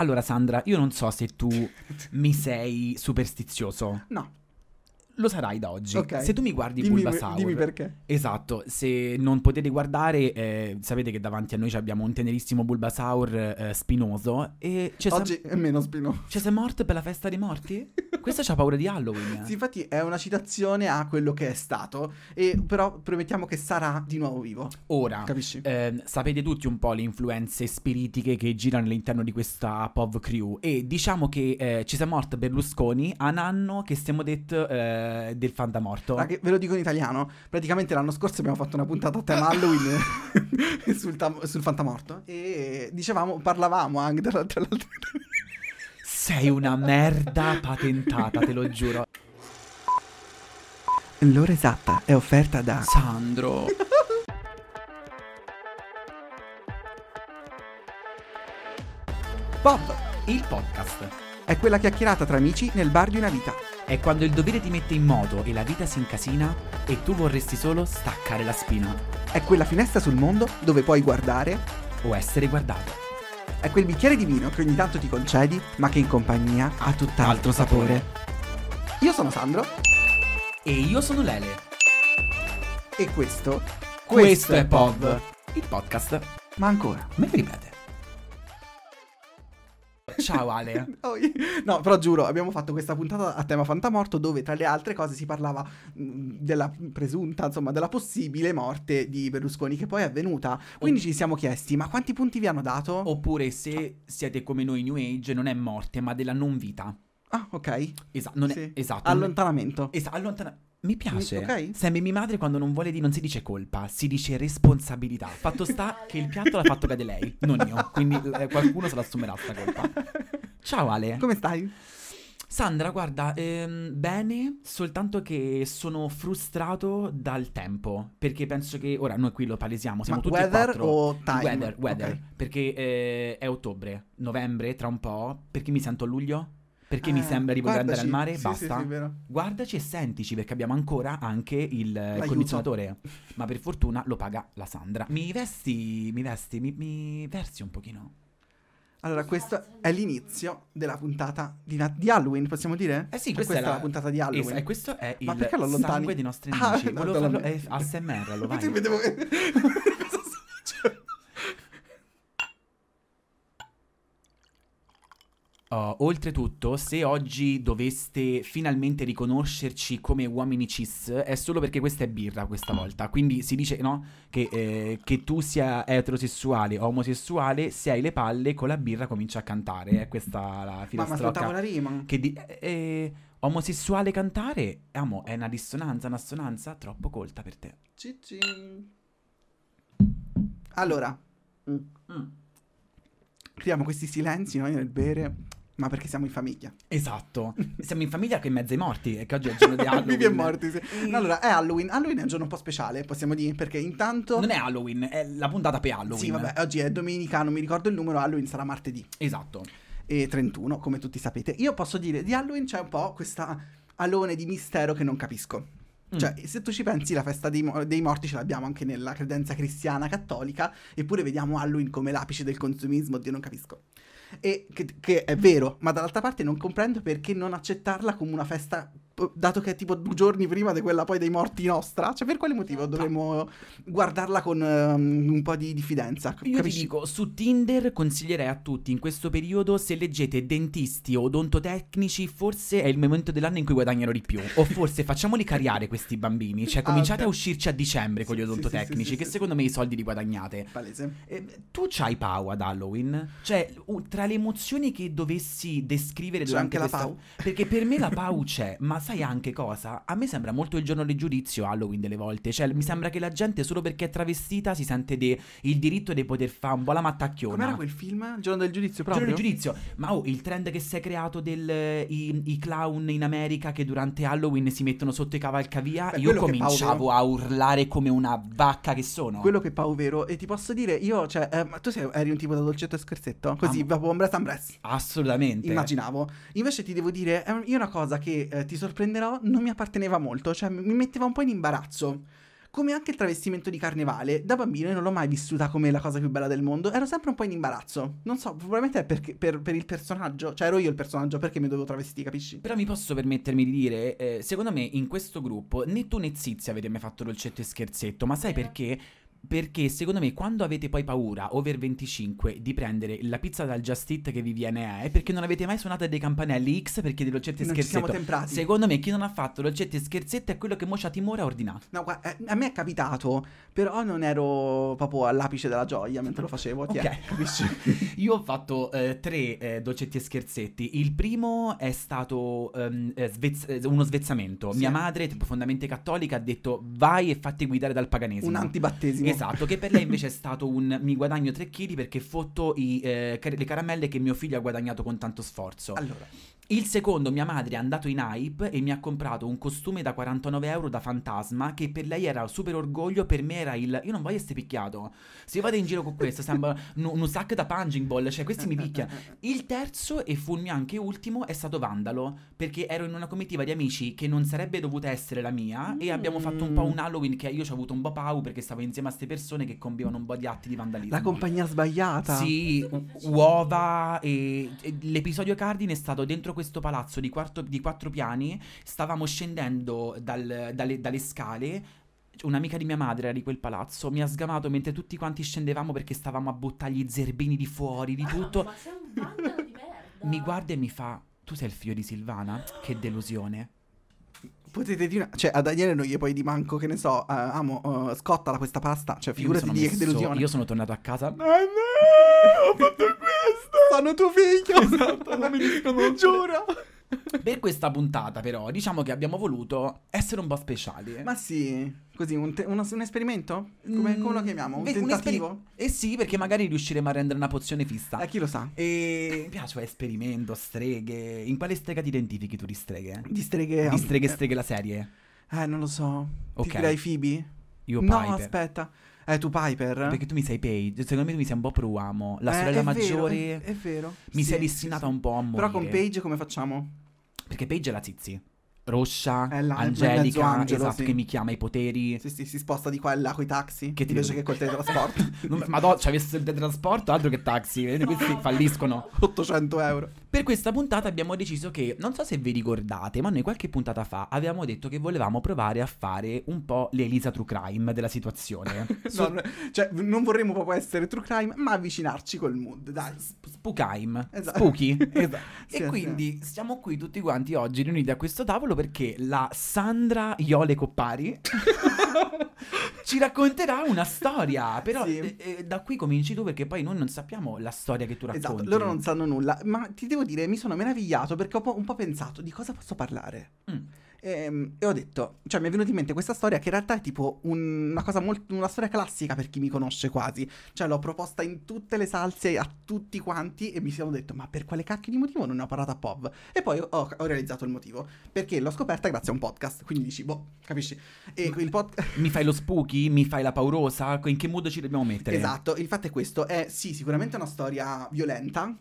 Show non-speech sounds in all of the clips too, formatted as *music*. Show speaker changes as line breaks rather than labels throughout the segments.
Allora, Sandra, io non so se tu *laughs* mi sei superstizioso.
No,
Lo sarai da oggi.
Ok.
Se tu mi guardi
dimmi,
Bulbasaur.
dimmi perché.
Esatto, se non potete guardare, eh, sapete che davanti a noi abbiamo un tenerissimo Bulbasaur eh, spinoso e
Oggi è meno spinoso.
Ci sei morto per la festa dei morti? *laughs* Questa c'ha paura di Halloween.
Sì, infatti è una citazione a quello che è stato, e però promettiamo che sarà di nuovo vivo.
Ora,
Capisci?
eh, sapete tutti un po' le influenze spiritiche che girano all'interno di questa POV crew e diciamo che eh, ci siamo morto Berlusconi a un anno che stiamo detto eh, del fantamorto.
Ah, ve lo dico in italiano. Praticamente l'anno scorso abbiamo fatto una puntata a tema Halloween *laughs* sul, tam- sul fantamorto. E dicevamo, parlavamo anche tra, tra l'altro.
Sei una merda patentata, te lo giuro.
L'ora esatta è offerta da.
Sandro.
Bob!
Il podcast
È quella chiacchierata tra amici nel bar di una vita.
è quando il dovere ti mette in moto e la vita si incasina e tu vorresti solo staccare la spina
È quella finestra sul mondo dove puoi guardare.
o essere guardato.
È quel bicchiere di vino che ogni tanto ti concedi, ma che in compagnia ha tutt'altro sapore. Io sono Sandro
E io sono Lele.
e questo.
Questo è POV, il podcast.
Ma ancora.
Me lo ripete. Ciao Ale. *laughs*
No, però giuro, abbiamo fatto questa puntata a tema fantamorto dove tra le altre cose si parlava mh, della presunta, insomma, della possibile morte di Berlusconi che poi è avvenuta. Quindi ci siamo chiesti, ma quanti punti vi hanno dato?
Oppure se siete come noi New Age non è morte ma della non vita.
Ah, ok.
Esatto, non
Sì.
è esatto.
Allontanamento.
Esatto, allontana- Mi piace.
ok.
Sembri mia madre quando non vuole dire non si dice colpa, si dice responsabilità. Fatto sta che il piatto l'ha fatto cade lei, non io. Quindi eh, qualcuno se l'assumerà sta colpa. Ciao Ale.
Come stai?
Sandra, guarda, ehm, bene, soltanto che sono frustrato dal tempo, perché penso che ora noi qui lo palesiamo, siamo
Ma
tutti e
weather
quattro.
o time?
Weather, weather,
Ok.
perché eh, è ottobre, novembre, tra un po', perché mi sento a luglio? Perché mi
Eh,
sembra di voler andare al
guardaci.
mare?
Sì,
Basta.
Sì, sì, vero.
Guardaci e sentici perché abbiamo ancora anche il eh, condizionatore. Ma per fortuna lo paga la Sandra. Mi vesti, mi vesti, mi, mi versi un pochino.
Allora, questo è l'inizio della puntata di, Na- di Halloween, possiamo dire?
Eh sì,
Cioè,
questa,
questa è la puntata di Halloween.
Es- e questo è il
Ma perché lo allontani?
sangue dei nostri *laughs*
Ah,
nemici.
no,
Volevo farlo è ASMR, lo *laughs* vai.
Vedevo che- Cosa sto facendo?
Oh, oltretutto, se oggi doveste finalmente riconoscerci come uomini cis, è solo perché questa è birra questa volta. Quindi si dice, no, che, eh, che tu sia eterosessuale o omosessuale, se hai le palle con la birra comincia a cantare. È questa la
Ma
filastrocca.
aspettavo la rima.
Che di- eh, eh, omosessuale cantare, amo, è una dissonanza, una assonanza troppo colta per te.
Cicci. Allora, creiamo questi silenzi noi nel bere, ma perché siamo in famiglia.
Esatto. *laughs* Siamo in famiglia che in mezzo ai morti, e che oggi è il giorno di Halloween. *laughs*
Vivi e morti, sì. No, allora, è Halloween. Halloween è un giorno un po' speciale, possiamo dire, perché intanto...
Non è Halloween, è la puntata per Halloween.
Sì, vabbè, oggi è domenica, non mi ricordo il numero, Halloween sarà martedì
Esatto.
e 31, come tutti sapete. Io posso dire, di Halloween c'è un po' questa alone di mistero che non capisco.
Mm.
Cioè, se tu ci pensi, la festa dei, dei morti ce l'abbiamo anche nella credenza cristiana cattolica, eppure vediamo Halloween come l'apice del consumismo, Dio non capisco. E che, che è vero, ma dall'altra parte non comprendo perché non accettarla come una festa, dato che è tipo due giorni prima di quella poi dei morti nostra. Cioè, per quale motivo dovremmo guardarla con ehm, un po' di diffidenza?
Io
Capisci?
ti dico, su Tinder consiglierei a tutti in questo periodo se leggete dentisti o odontotecnici, forse è il momento dell'anno in cui guadagnano di più. O forse facciamoli cariare questi bambini. Cioè,
Ah,
cominciate
ok.
a uscirci a dicembre con gli
Sì,
odontotecnici,
sì, sì,
che secondo me i soldi li guadagnate.
Palese.
Eh, tu c'hai Pau ad Halloween? Cioè, tra le emozioni che dovessi descrivere
C'è
durante
la
questa...
Pau?
Perché per me la *laughs* Pau c'è, ma sai anche cosa? A me sembra molto il giorno del giudizio Halloween delle volte. Cioè, mi sembra che la gente solo perché è travestita si sente de- il diritto di poter fare un po' la mattacchiona.
Com'era quel film? Il giorno del giudizio
Giorno
proprio?
del giudizio, ma oh, il trend che si è creato del i, clown in America che durante Halloween si mettono sotto i cavalcavia,
Beh,
io cominciavo a urlare come una vacca che sono.
Quello che è Pau vero. E ti posso dire, io, cioè, eh, ma tu sei, eri un tipo da dolcetto e scherzetto? Così, va buon ambres.
Assolutamente.
Immaginavo. Invece ti devo dire, io una cosa che eh, ti sorprenderò non mi apparteneva molto, cioè mi metteva un po' in imbarazzo. come anche il travestimento di carnevale, da bambino io non l'ho mai vissuta come la cosa più bella del mondo, ero sempre un po' in imbarazzo. Non so, probabilmente è perché- per, per il personaggio, cioè ero io il personaggio, perché mi dovevo travestire, capisci?
Però mi posso permettermi di dire, eh, secondo me in questo gruppo né tu né Zizia avete mai fatto dolcetto e scherzetto, ma sai perché? Perché secondo me quando avete poi paura, over 25, di prendere la pizza dal Just Eat che vi viene è perché non avete mai suonato dei campanelli X perché dei dolcetti e
ci siamo
scherzetto.
temprati.
Secondo me chi non ha fatto dolcetti e scherzetto è quello che mo c'ha timore a ordinare.
No, guarda, eh, a me è capitato, però non ero proprio all'apice della gioia mentre lo facevo. ti
Ok.
capisci? *laughs*
Io ho fatto eh, tre eh, dolcetti e scherzetti. Il primo è stato ehm, eh, svezz- eh, uno svezzamento.
Sì.
Mia madre, profondamente cattolica, ha detto vai e fatti guidare dal paganesimo.
Un antibattesimo.
Esatto, che per lei invece è stato un mi guadagno 3 kg perché fotto i, eh, car- le caramelle che mio figlio ha guadagnato con tanto sforzo.
Allora,
Il secondo, mia madre è andato in hype e mi ha comprato un costume da 49 euro da fantasma che per lei era super orgoglio, per me era il... Io non voglio essere picchiato. Se io vado in giro con questo sembra un, un sacco da punching ball, cioè questi mi picchiano. Il terzo e fu il mio anche ultimo è stato Vandalo, perché ero in una comitiva di amici che non sarebbe dovuta essere la mia e abbiamo fatto un po' un Halloween che io ci ho avuto un po' pau perché stavo insieme a queste persone che compivano un po' di atti di vandalismo.
la compagnia sbagliata.
Sì, u- uova e, e l'episodio cardine è stato dentro questo palazzo di, quarto- di quattro piani, stavamo scendendo dal- dalle, dalle scale, un'amica di mia madre era di quel palazzo, mi ha sgamato mentre tutti quanti scendevamo perché stavamo a buttare gli zerbini di fuori, di tutto,
Ma sei un di merda.
mi guarda e mi fa, tu sei il figlio di Silvana? Che delusione.
Potete dire, cioè a Daniele non gli puoi di manco, che ne so, eh, amo, eh, scottala questa pasta. Cioè, figurati di che delusione.
Io sono tornato a casa.
Ah, no, ho fatto questo. Sono tuo figlio.
Esatto, non mi disconoscere. *laughs*
Giuro.
Per questa puntata, però, diciamo che abbiamo voluto essere un po' speciali.
Ma sì, così, un, te- uno- un esperimento? Come, come lo chiamiamo? Un
Beh,
tentativo?
esperi- eh sì, perché magari riusciremo a rendere una pozione fissa.
Eh, chi lo sa?
E mi piace esperimento, streghe. In quale strega ti identifichi tu di streghe?
Di streghe...
Di streghe streghe la serie?
Eh, non lo so.
Ok.
Ti direi Phoebe?
Io
no,
Piper.
aspetta. Eh, tu Piper?
Perché tu mi sei Paige. Secondo me tu mi sei un po' Pruamo. La
Eh,
sorella
è vero,
maggiore.
è, è vero.
Mi
Sì,
sei destinata
sì.
un po' a morire.
Però con Paige come facciamo?
Perché Paige è la Zizi.
Mezzo
Angelica,
angelo,
esatto,
sì.
che mi chiama i poteri.
Sì, sì, si sposta di qua e là coi taxi
Che ti
invece che col teletrasporto. *laughs*
Madonna, ci avesse il teletrasporto, altro che taxi. Questi falliscono. *laughs*
800 euro.
Per questa puntata abbiamo deciso che, non so se vi ricordate, ma noi qualche puntata fa avevamo detto che volevamo provare a fare un po' l'Elisa True Crime della situazione. *laughs*
No, no, cioè, non vorremmo proprio essere true crime, ma avvicinarci col mood, dai.
Sp- Spookime,
Esatto.
spooky. *laughs* Esatto.
Sì,
e
sì.
quindi siamo qui tutti quanti oggi riuniti a questo tavolo perché la Sandra Iole Coppari *laughs* ci racconterà una storia. Però
Sì.
eh, eh, da qui cominci tu perché poi noi non sappiamo la storia che tu racconti.
Esatto, loro non sanno nulla, ma ti devo dire, mi sono meravigliato perché ho un po' pensato di cosa posso parlare.
Mm.
Ehm, E, ho detto, cioè mi è venuta in mente questa storia che in realtà è tipo un- una cosa molto, una storia classica per chi mi conosce quasi. Cioè l'ho proposta in tutte le salse a tutti quanti e mi sono detto, ma per quale cacchio di motivo non ne ho parlato a Pov? E poi ho, ho realizzato il motivo, perché l'ho scoperta grazie a un podcast, quindi dici, boh, capisci? E il podcast...
Mi fai lo *laughs* spooky? Mi fai la paurosa? In che modo ci dobbiamo mettere?
Esatto, il fatto è questo, è sì, sicuramente una storia violenta,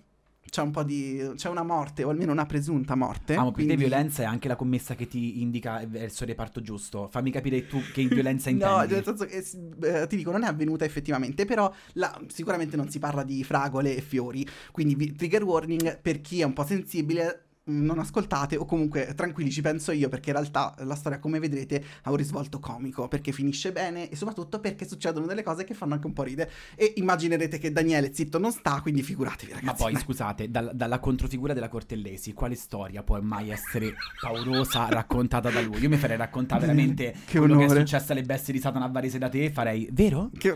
c'è un po' di... c'è una morte, o almeno una presunta morte.
Per te
quindi-
violenza è anche la commessa che ti indica verso il reparto giusto. Fammi capire tu che violenza *laughs* intendi.
No, nel senso che eh, ti dico, non è avvenuta effettivamente, però la- sicuramente non si parla di fragole e fiori, quindi trigger warning per chi è un po' sensibile. Non ascoltate o comunque tranquilli ci penso io perché in realtà la storia come vedrete ha un risvolto comico perché finisce bene e soprattutto perché succedono delle cose che fanno anche un po' ridere e immaginerete che Daniele zitto non sta quindi figuratevi ragazzi
Ma poi
Dai.
scusate, dal- dalla controfigura della Cortellesi, quale storia può mai essere paurosa raccontata da lui? Io mi farei raccontare veramente
Che
quello che è
onore.
successo alle bestie di Satana Varese da te farei, vero?
Che-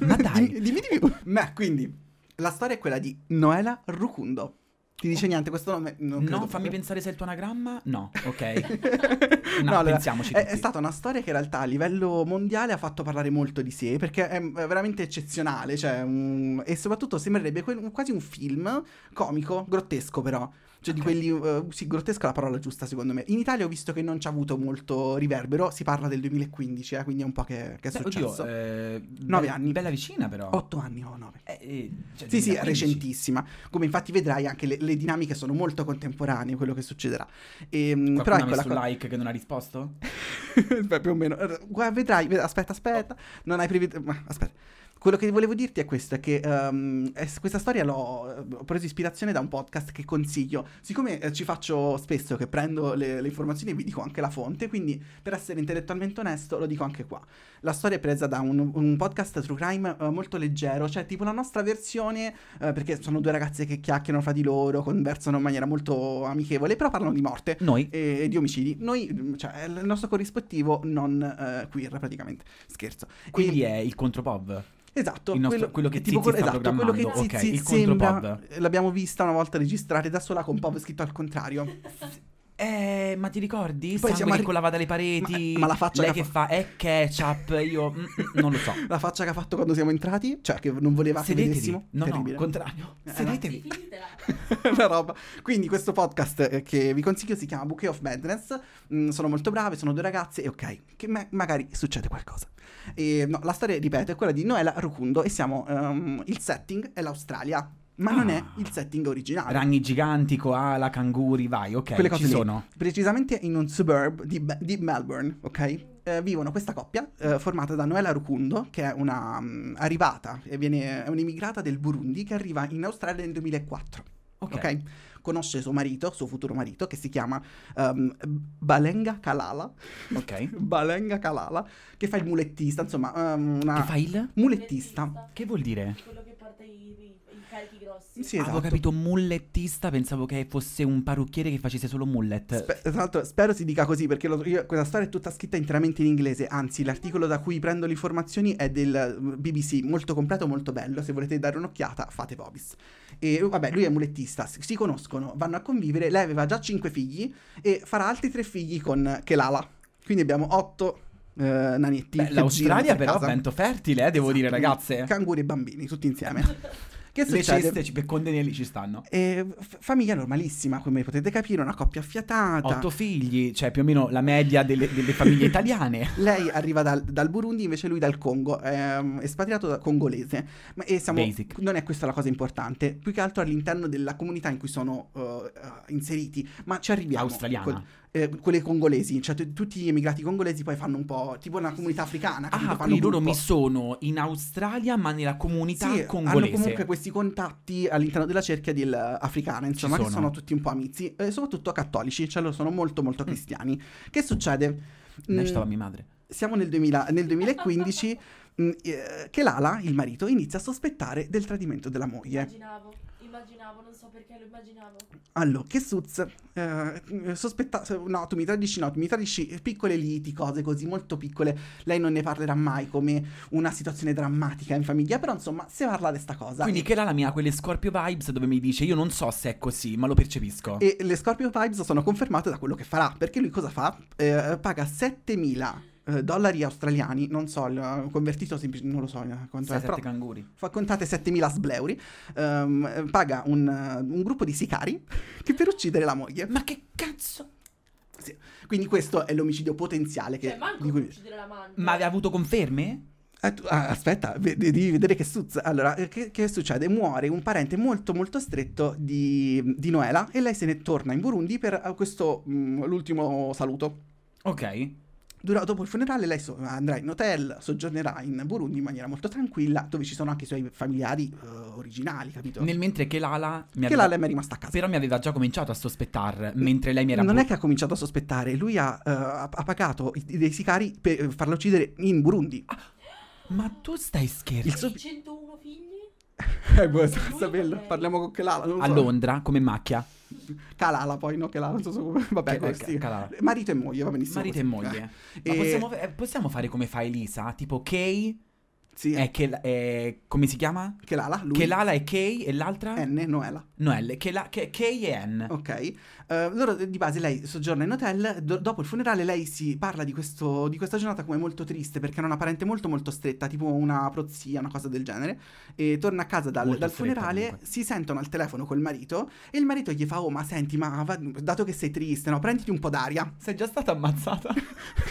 Ma dai. *laughs*
dimmi, dimmi di più. Ma quindi, la storia è quella di Noela Rucundo. Ti dice niente questo nome? Non
No,
credo
fammi
proprio.
pensare se è il tuo anagramma. No, ok. *laughs*
no,
No,
allora,
pensiamoci
è, è stata una storia che in realtà a livello mondiale ha fatto parlare molto di sé perché è veramente eccezionale cioè, un- e soprattutto sembrerebbe quasi un film comico, grottesco però Cioè di
Ok.
quelli, eh, sì, grottesca è la parola giusta secondo me. In Italia ho visto che non ci ha avuto molto riverbero, si parla del 2015, eh, quindi è un po' che, che è
Beh,
successo.
oddio, eh,
Nove
be-
anni.
Bella vicina però.
Otto anni o nove.
Eh, eh, cioè,
Sì, sì, è
2015.
recentissima. Come infatti vedrai anche le, le dinamiche sono molto contemporanee, quello che succederà. E,
Qualcuno
però
ha
ecco
messo
la co-
like che non ha risposto? *laughs*
Beh, più o meno. Guarda, vedrai, ved- aspetta, aspetta. Non hai previsto. Aspetta. Quello che volevo dirti è questo: è che ehm, è- questa storia l'ho ho preso ispirazione da un podcast che consiglio. Siccome eh, ci faccio spesso che prendo le, le informazioni e vi dico anche la fonte, quindi per essere intellettualmente onesto lo dico anche qua. La storia è presa da un, un podcast true crime eh, molto leggero, cioè tipo la nostra versione, eh, perché sono due ragazze che chiacchierano fra di loro, conversano in maniera molto amichevole, però parlano di morte
Noi?
e, e di omicidi. Noi, mm, cioè, il nostro corrispettivo non eh, queer, praticamente. Scherzo.
Quindi
E-
è il contropov.
Esatto,
nostro- quello che
è tipo quello- esatto, quello che Zizi
il
sembra, l'abbiamo vista una volta registrare da sola con Pov scritto al contrario. *laughs*
Eh, ma ti ricordi?
Poi
Sangue che
arri-
colava dalle pareti.
Ma- ma la faccia
Lei
che
che fa è ketchup. Io mm, mm, non lo so. *laughs*
La faccia che ha fatto quando siamo entrati, cioè che non voleva che
Sedetevi.
vedessimo.
No, no,
Terribile.
contrario.
Eh,
Sedetevi.
Sì, finitela. *laughs*
una roba. Quindi questo podcast eh, che vi consiglio si chiama Bouquet of Madness. Mm, sono molto brave, sono due ragazze e ok, che ma- magari succede qualcosa. E, no, la storia, ripeto, è quella di Noela Rucundo e siamo... ehm, il setting è l'Australia, ma non è
Ah.
il setting originale.
Ragni giganti, koala, canguri, vai, ok.
Quelle cose
sono.
Precisamente in un suburb di, di Melbourne, ok? Eh, vivono questa coppia eh, formata da Noela Rucundo, che è una mm, arrivata, e viene, è un'immigrata del Burundi che arriva in Australia nel 2004.
Ok.
ok? Conosce suo marito, suo futuro marito, che si chiama ehm, Balenga Kalala.
Ok. *laughs*
Balenga Kalala, che fa il mulettista, insomma, ehm, una...
Che fa il?
Mulettista.
Che vuol dire?
Quello che porta i, i- i
Sì,
Avevo
esatto.
capito mullettista, pensavo che fosse un parrucchiere che facesse solo mullet.
Spe- tra l'altro, spero si dica così perché lo- io- questa storia è tutta scritta interamente in inglese. Anzi, l'articolo da cui prendo le informazioni è del uh, BBC, molto completo, molto bello. Se volete dare un'occhiata, fate Vobis. E uh, vabbè, lui è mulettista, si, si conoscono, vanno a convivere. Lei aveva già cinque figli e farà altri tre figli con Kelala. Quindi abbiamo otto eh, nanetti.
Beh, L'Australia
per
però
casa.
vento fertile, eh, devo dire,
Esatto,
ragazze.
Canguri e bambini, tutti insieme. *laughs* Che
Le
succede?
ceste ci- per condenelli ci stanno.
Eh, f- famiglia normalissima, come potete capire, una coppia affiatata.
Otto figli, cioè più o meno la media delle, delle famiglie *laughs* italiane.
Lei arriva dal, dal Burundi, invece lui dal Congo, è um, espatriato da congolese. Ma, e siamo,
Basic.
non è questa la cosa importante, più che altro all'interno della comunità in cui sono uh, inseriti. Ma ci arriviamo.
Australiana.
Quel- eh, quelle congolesi, cioè t- tutti gli emigrati congolesi poi fanno un po' tipo una comunità africana. capito?
Ah,
fanno
quindi loro mi sono in Australia, ma nella comunità
Sì, hanno
congolese.
comunque questi contatti all'interno della cerchia del- africana, insomma, che
sono.
sono tutti un po' amici, e soprattutto cattolici, cioè loro sono molto molto cristiani. Che succede?
Ne
Mm,
stava mia madre.
siamo nel, 2000 nel 2015 *laughs* mh, eh, che Lala, il marito, inizia a sospettare del tradimento della moglie.
Immaginavo, immaginavo, non so perché lo immaginavo.
Allora, che Suz eh, sospetta... No, tu mi tradisci, no, tu mi tradisci piccole liti, cose così molto piccole. Lei non ne parlerà mai come una situazione drammatica in famiglia, però insomma, si parla di sta cosa.
Quindi che là la mia ha quelle Scorpio vibes dove mi dice io non so se è così, ma lo percepisco.
E le Scorpio Vibes sono confermate da quello che farà, perché lui cosa fa? Eh, paga 7000 eh, dollari australiani, non so, il- convertito semplice- non lo so, eh, quanto è,
6
però
7 canguri.
fa contate 7000 sbleuri, ehm, eh, paga un, eh, un gruppo di sicari che per uccidere la moglie.
Ma che cazzo?
Sì. Quindi questo è l'omicidio potenziale che,
Cioè, manco
di cui...
uccidere l'amante.
Ma aveva avuto conferme?
Eh, ah, aspetta, devi vedere che suzza. Allora, eh, che, che succede? Muore un parente molto molto stretto di, di Noela e lei se ne torna in Burundi per eh, questo, mh, l'ultimo saluto.
Ok.
Dura- dopo il funerale lei so- andrà in hotel, soggiornerà in Burundi in maniera molto tranquilla, dove ci sono anche i suoi familiari eh, originali, capito?
Nel mentre che Lala mi
che
aveva...
la è rimasta a casa.
Però mi aveva già cominciato a sospettare mentre lei mi era
Non
bu-
è che ha cominciato a sospettare, lui ha, eh, ha- pagato i- dei sicari per farla uccidere in Burundi.
Ma tu stai
Il
scherzando?
suo-
I 101 figli? *laughs*
Eh, boh,
Lui
saperlo. Parliamo con Kelala. Non lo
A
so.
Londra, come macchia.
Calala poi, no? Kelala, non so come. Vabbè, questi.
Calala.
Marito e moglie, va benissimo.
Marito e
così.
moglie.
Eh.
Ma
E-
possiamo, eh, possiamo fare come fa Elisa? Tipo Kay
Sì,
È che è, come si chiama?
che Lala, lui.
Che Lala è Kay e l'altra?
N, Noela.
Noelle. Che, la, che Kay e N.
Ok, Eh, loro di base lei soggiorna in hotel, do- dopo il funerale lei si parla di, questo, di questa giornata come molto triste perché era una parente molto molto stretta, tipo una prozia, una cosa del genere, e torna a casa dal, dal funerale,
comunque.
si sentono al telefono col marito e il marito gli fa, oh ma senti, ma va- dato che sei triste, no, prenditi un po' d'aria.
Sei già stata ammazzata?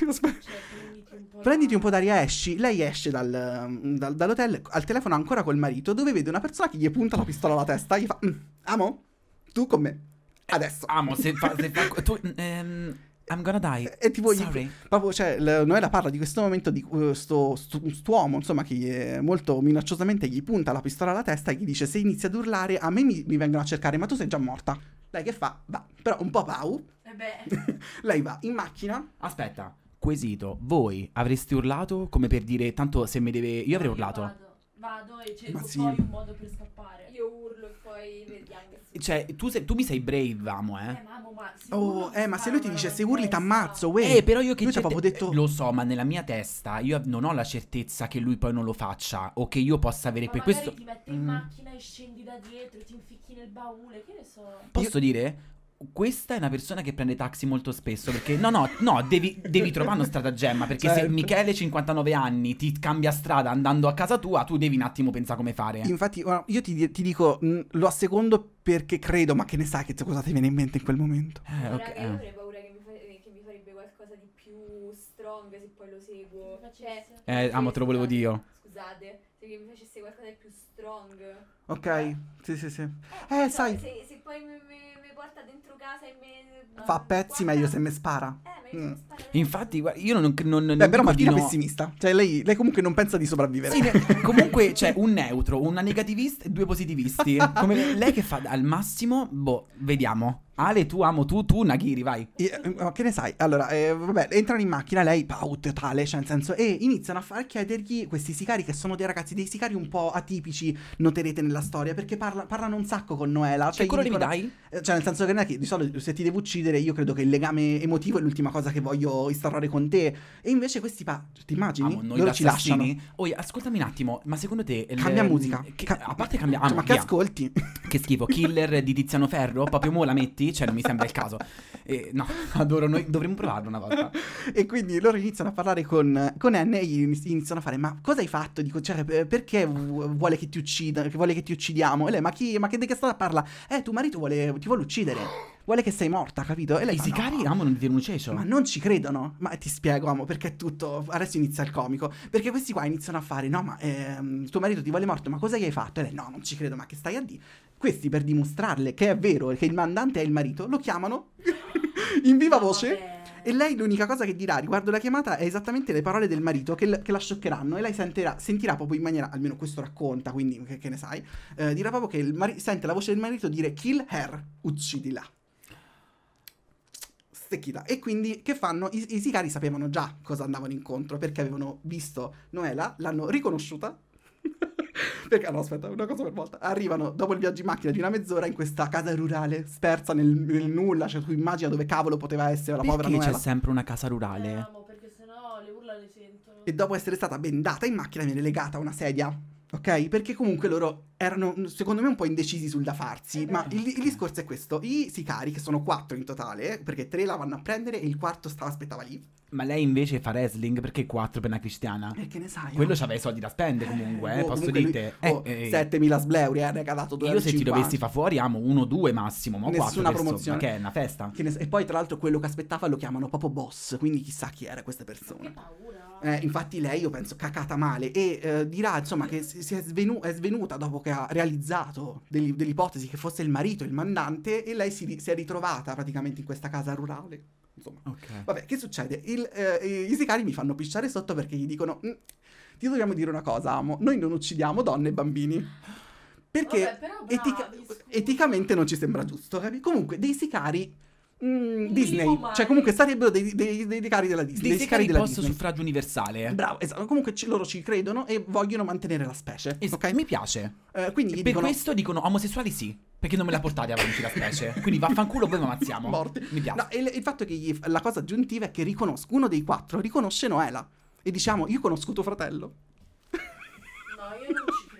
Aspetta.
Cioè, prenditi un po'.
Prenditi un po' d'aria, esci. Lei esce dal- dal- dall'hotel al telefono ancora col marito, dove vede una persona che gli punta la pistola alla testa. Gli fa: "Mm, Amo, tu con me. Adesso.
Amo, se fa... Se fa tu, ehm, I'm gonna die.
E tipo, gli-
Sorry.
proprio, cioè, l- Noela parla di questo momento di uh, sto, sto- st'uomo, insomma, che gli- molto minacciosamente gli punta la pistola alla testa e gli dice: Se inizi ad urlare, a me mi, mi vengono a cercare, ma tu sei già morta. Lei che fa? Va, però un po' pau.
Eh beh, *laughs*
lei va in macchina.
Aspetta, quesito. Voi avreste urlato come per dire, tanto se mi deve... Io avrei urlato.
Vado, e cerco
Ma sì.
poi un modo per scappare.
Io urlo e poi vedi anche se...
Cioè, tu, sei- tu mi sei brave, amo,
Eh,
eh.
mamma, ma sicuro
Oh, eh, ma se lui ti dice: Se urli,
testa.
t'ammazzo, uè.
Eh, però io che
Lui ti
certe-
proprio detto.
Lo so, ma nella mia testa io non ho la certezza che lui poi non lo faccia o che io possa avere
Ma
per questo...
ti metti in
Mm.
macchina e scendi da dietro, ti inficchi nel baule, che ne so.
Posso dire? Questa è una persona che prende taxi molto spesso perché no no no devi, devi trovare uno stratagemma perché se
Certo.
Michele 59 anni ti cambia strada andando a casa tua tu devi un attimo pensare come fare
Infatti, io ti, ti dico, mh, lo assecondo perché credo, ma che ne sai che cosa ti viene in mente in quel momento?
eh,
Raga,
ok,
io
eh.
avrei paura che mi, fa- che mi farebbe qualcosa di più strong se poi lo seguo. Cioè,
Eh, amo te lo volevo dire io
Scusate, se che mi facesse qualcosa di più strong.
Ok, sì, sì, sì.
Eh,
Eh, sai,
Se, se poi mi- mi porta dentro casa e mi...
fa a pezzi
guarda-
meglio se me spara.
Eh, meglio
Mm.
spara
infatti guarda, io non, non, non
Beh, però Martina è
no.
pessimista. Cioè, lei, lei comunque non pensa di sopravvivere.
Sì, ne- *laughs* comunque c'è un neutro, una negativista e due positivisti. *laughs* Come lei che fa al massimo, boh, vediamo. Ale, tu amo tu, tu Nagiri, vai.
Eh, ma che ne sai? Allora, eh, vabbè, entrano in macchina, lei pau totale, cioè nel senso, e iniziano a far chiedergli questi sicari che sono dei ragazzi, dei sicari un po' atipici, noterete nella storia, perché parla- parlano un sacco con Noela. Cioè,
Che
gli
colore mi
dicono-
dai?
Eh, Cioè, nel senso che non è che di solito se ti devo uccidere, io credo che il legame emotivo è l'ultima cosa che voglio instaurare con te. E invece questi pa, ti immagini?
Amo, noi
Loro ci lasciano.
Oh, ascoltami un attimo, ma secondo te
Cambia musica.
che-
Ca-
a parte cambia
Cioè, ma che
via.
ascolti?
Che schifo, killer di Tiziano Ferro? Proprio mo la metti? Cioè, non mi sembra il caso. Eh, no, *laughs* adoro, noi dovremmo provarlo una volta. *laughs*
e quindi loro iniziano a parlare con, con Anne e iniziano a fare: Ma cosa hai fatto? Dico, cioè, per- perché vu- vuole che ti uccida? Che vuole che ti uccidiamo? E lei, ma chi? Ma che di che sta a parlare? Eh, tuo marito vuole, ti vuole uccidere. Vuole che sei morta, capito? E lei
I sicari
"No".
dire un cecio.
Ma non ci credono. Ma ti spiego, amo, perché è tutto. Adesso inizia il comico. Perché questi qua iniziano a fare: No, ma ehm, tuo marito ti vuole morto, ma cosa gli hai fatto? E lei: No, non ci credo, ma che stai a dire? Questi per dimostrarle che è vero che il mandante è il marito, lo chiamano *laughs* in viva voce. E lei l'unica cosa che dirà riguardo la chiamata è esattamente le parole del marito che, l- che la scioccheranno. E lei sentirà, sentirà proprio in maniera, almeno questo racconta, quindi che, che ne sai, eh, dirà proprio che il mari- sente la voce del marito dire kill her, uccidila. Stecchita. E quindi che fanno? I, I sicari sapevano già cosa andavano incontro perché avevano visto Noela, l'hanno riconosciuta. *laughs* *laughs* perché no, aspetta, una cosa per volta. Arrivano dopo il viaggio in macchina di una mezz'ora in questa casa rurale, spersa nel, nel nulla. Cioè, tu immagina dove cavolo poteva essere la povera
Perché c'è sempre una casa
Eh,
rurale?
amo, perché sennò le urla le sentono.
E dopo essere stata bendata in macchina viene legata a una sedia. Ok? Perché comunque loro erano, secondo me, un po' indecisi sul da farsi.
Eh
ma il, il discorso è questo: i sicari, che sono quattro in totale, perché tre la vanno a prendere e il quarto stava aspettava lì.
Ma lei invece fa wrestling perché 4 per una cristiana?
E che ne sai?
Quello c'aveva i soldi da spendere comunque, eh,
Oh,
posso
comunque lui-
dirti.
oh,
Eh, eh,
7000 sbleuri, eh, raga, ha dato 2
io se ti dovessi far fuori amo 1-2 massimo, ma 4
Nessuna promozione.
Che è una festa.
Che ne e poi, tra l'altro, quello che aspettava lo chiamano proprio boss. Quindi chissà chi era questa
Che
persona.
paura.
Eh, infatti lei, io penso, cacata male e eh, dirà insomma che si si è, svenu- è svenuta dopo che ha realizzato degli- dell'ipotesi che fosse il marito il mandante e lei si, ri- si è ritrovata praticamente in questa casa rurale. Insomma,
Ok.
vabbè, che succede? Il, eh, I sicari mi fanno pisciare sotto perché gli dicono: "Mm, Ti dobbiamo dire una cosa, amo, noi non uccidiamo donne e bambini. Perché
Vabbè, però
etica-
bravi, scusa.
eticamente non ci sembra giusto. capi? Comunque, dei sicari. Mm,
Un
Disney, cioè comunque sarebbero dei, dei, dei sicari della Disney.
Dei sicari
della
posto
Disney.
suffragio universale.
Bravo, esatto. Comunque ci- loro ci credono e vogliono mantenere la specie.
Es-
ok?
Mi piace.
Eh, quindi
per
dicono
questo dicono omosessuali sì. Perché non me la portate avanti la specie. Quindi vaffanculo voi mi ammazziamo.
morti.
Mi piace.
No, il, il fatto è che gli- la cosa aggiuntiva è che riconosco uno dei quattro riconosce Noela e diciamo io conosco tuo fratello.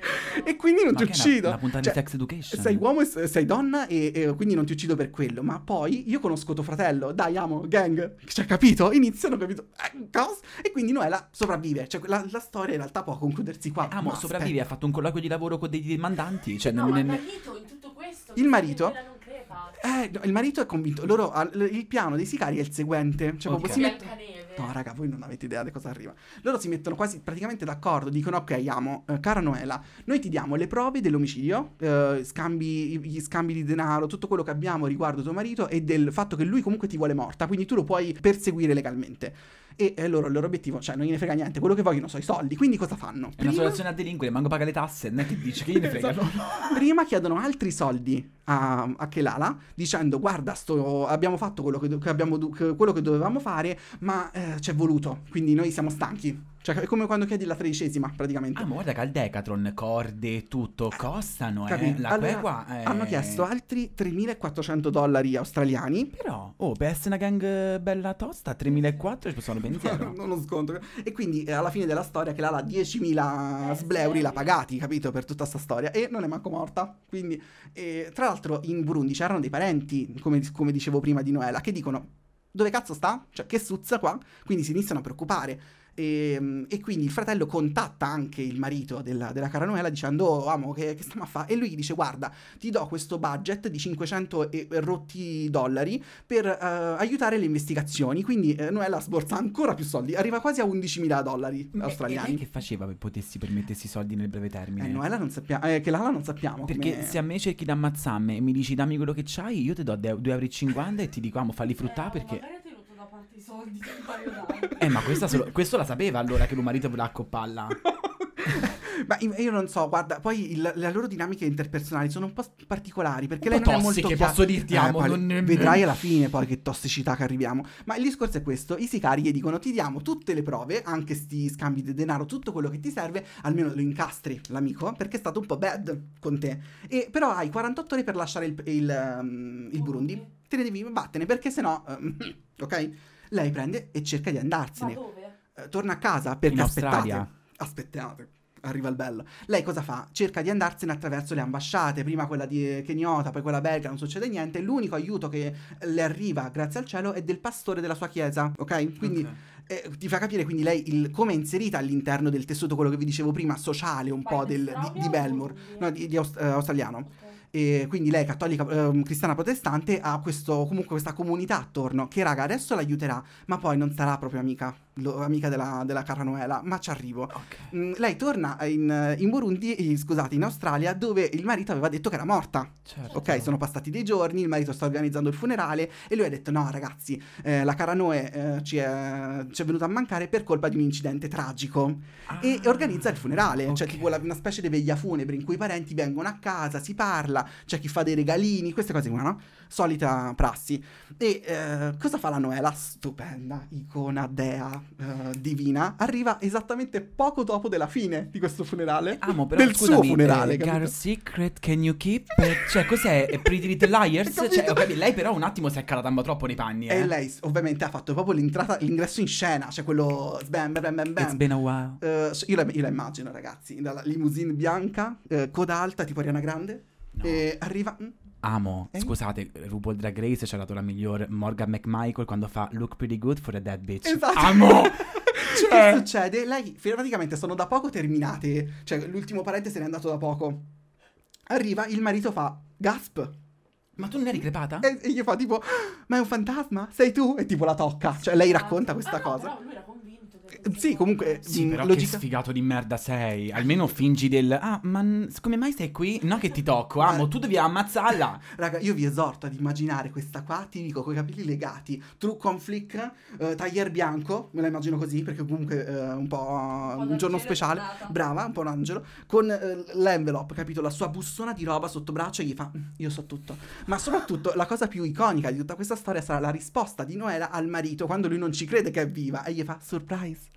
*laughs* e quindi non
Ma
ti
che è una-
uccido.
una puntata
Cioè,
di Sex Education.
Sei uomo e sei donna e, e quindi non ti uccido per quello. Ma poi io conosco tuo fratello, dai amo, gang. Cioè, capito? Iniziano, capito? Eh, cosa? E quindi Noela sopravvive. Cioè, la, la storia in realtà può concludersi qua.
Amo,
Ma
sopravvive, ha fatto un colloquio di lavoro con dei demandanti. Cioè,
No,
non-
ma il marito in tutto questo.
Il marito? Eh, no, il marito è convinto. Loro, il piano dei sicari è il seguente. Cioè, proprio
Ok.
si met-
Biancaneve.
No, raga, voi non avete idea di cosa arriva. Loro si mettono quasi praticamente d'accordo, dicono: Ok, amo, eh, cara Noela, noi ti diamo le prove dell'omicidio, eh, scambi, gli scambi di denaro, tutto quello che abbiamo riguardo tuo marito e del fatto che lui comunque ti vuole morta, quindi tu lo puoi perseguire legalmente. E eh, loro, il loro obiettivo, cioè, non gliene frega niente, quello che vogliono sono i soldi. Quindi cosa fanno?
È una situazione a delinquere, manco paga le tasse, non è che dice che gliene frega. *laughs*
Esatto. Prima chiedono altri soldi a, a Kelala dicendo guarda sto- abbiamo fatto quello che, do- che abbiamo do- che- quello che dovevamo fare ma eh, ci è voluto quindi noi siamo stanchi cioè è come quando chiedi la tredicesima praticamente
Ah, ma guarda che al Decathlon, corde, tutto, costano, eh.
Capito?
La
Allora,
quegua è...
hanno chiesto altri 3.400 dollari australiani
Però, oh, per essere una gang eh, bella tosta, 3.400 ci possiamo pensiero. *laughs*
non lo scontro e quindi eh, alla fine della storia Kelala 10.000
Eh,
sbleuri l'ha pagati capito per tutta sta storia e non è manco morta quindi eh, tra l'altro in Burundi c'erano dei parenti come, come dicevo prima di Noela che dicono dove cazzo sta? Cioè, che suzza qua? Quindi si iniziano a preoccupare. E, e quindi il fratello contatta anche il marito della, della cara Noela dicendo oh, amo che, che stiamo a fare e lui gli dice guarda ti do questo budget di 500 e rotti dollari per eh, aiutare le investigazioni quindi eh, Noela sborsa ancora più soldi arriva quasi a 11.000 dollari
E- E
australiani
lei che faceva per potessi permettersi i soldi nel breve termine?
eh, Noela non sappiamo eh, che Lala non sappiamo
Perché
come-
se a me cerchi di ammazzarmi e mi dici dammi quello che c'hai, io ti do 2,50 euro e ti dico amo falli fruttare
Eh,
perché...
i soldi di un paio d'anni.
Eh ma questa solo- questo la sapeva allora che lui marito voleva accopparla. *laughs*
Ma io non so, guarda, poi il- le loro dinamiche interpersonali sono un po' particolari perché
Un
lei non è molto
tossiche,
chiara.
posso dirti,
Eh,
amo,
poi
non-
Vedrai alla fine poi che tossicità che arriviamo. Ma il discorso è questo, i sicari gli dicono ti diamo tutte le prove, anche sti scambi di denaro, tutto quello che ti serve, almeno lo incastri l'amico, perché è stato un po' bad con te. E però hai 48 ore per lasciare il, il, um, il Burundi. Te ne devi vattene perché sennò um, *clears throat* ok? Lei prende e cerca di
Ma
andarsene.
dove?
Eh, torna a casa perché
In
aspettate.
Australia.
Aspettate. Arriva il bello. Lei cosa fa? Cerca di andarsene attraverso le ambasciate, prima quella di Kenyota, poi quella belga, non succede niente. L'unico aiuto che le arriva, grazie al cielo, è del pastore della sua chiesa, ok? Quindi eh, ti fa capire quindi lei il- come è inserita all'interno del tessuto, quello che vi dicevo prima, sociale un
Ma
po' del- di, di Belmore, no, di, di aus- eh, australiano.
Ok.
E quindi lei, cattolica ehm, cristiana protestante, ha questo, comunque questa comunità attorno che, raga, adesso l'aiuterà, ma poi non sarà proprio amica, lo- amica della, della cara Noela, ma ci arrivo.
Ok.
Mm, lei torna in, in Burundi, eh, scusate, in Australia, dove il marito aveva detto che era morta.
Certo.
Ok, sono passati dei giorni, il marito sta organizzando il funerale e lui ha detto no ragazzi, eh, la cara Noe eh, ci, è, ci è venuta a mancare per colpa di un incidente tragico e
Ah,
organizza il funerale, cioè
ok.
tipo la- una specie di veglia funebre in cui i parenti vengono a casa, si parla, c'è chi fa dei regalini, queste cose qua, no? Solita prassi. E eh, cosa fa la Noela? Stupenda, icona, dea, eh, divina, arriva esattamente poco dopo della fine di questo funerale.
Amo, però
del
scusami,
suo funerale,
eh,
capito?
Secret Can You Keep? Eh, Cioè, cos'è? È Pretty Little Liars? *laughs* Cioè, capito, lei però un attimo si è calata un po' troppo nei panni, eh.
E lei ovviamente ha fatto proprio l'entrata, l'ingresso in scena, cioè quello sbam bam bam bam.
It's been a while.
Eh, io, la, io la immagino ragazzi, dalla limousine bianca, eh, coda alta tipo Ariana Grande,
No.
e arriva... mm,
Amo,
Eh?
scusate, RuPaul Drag Race ci ha dato la miglior Morgan McMichael quando fa Look pretty good for a dead bitch.
Esatto.
Amo! *laughs*
Che
Cioè,
succede? Lei praticamente sono da poco terminate, cioè l'ultimo parente se n'è andato da poco. Arriva, il marito fa gasp.
ma tu non eri crepata?
E, e gli fa tipo, ma è un fantasma? Sei tu? E tipo la tocca. Cioè lei racconta questa
Ah, no,
cosa.
Però lui
Eh, sì, comunque,
Sì,
mm,
però
logica-
che sfigato di merda sei. Almeno fingi del... Ah, ma come mai sei qui? No che ti tocco, amo, tu devi ammazzarla. *laughs*
Raga, io vi esorto ad immaginare questa qua, ti dico, con i capelli legati, trucco on flick, eh, taglier bianco, me la immagino così, perché comunque eh, un po' un,
po'
giorno speciale, brava, un po' un angelo, con eh, l'envelope, capito, la sua bussona di roba sotto braccio e gli fa, "Mm, io so tutto. Ma soprattutto la cosa più iconica di tutta questa storia sarà la risposta di Noela al marito quando lui non ci crede che è viva e gli fa, surprise,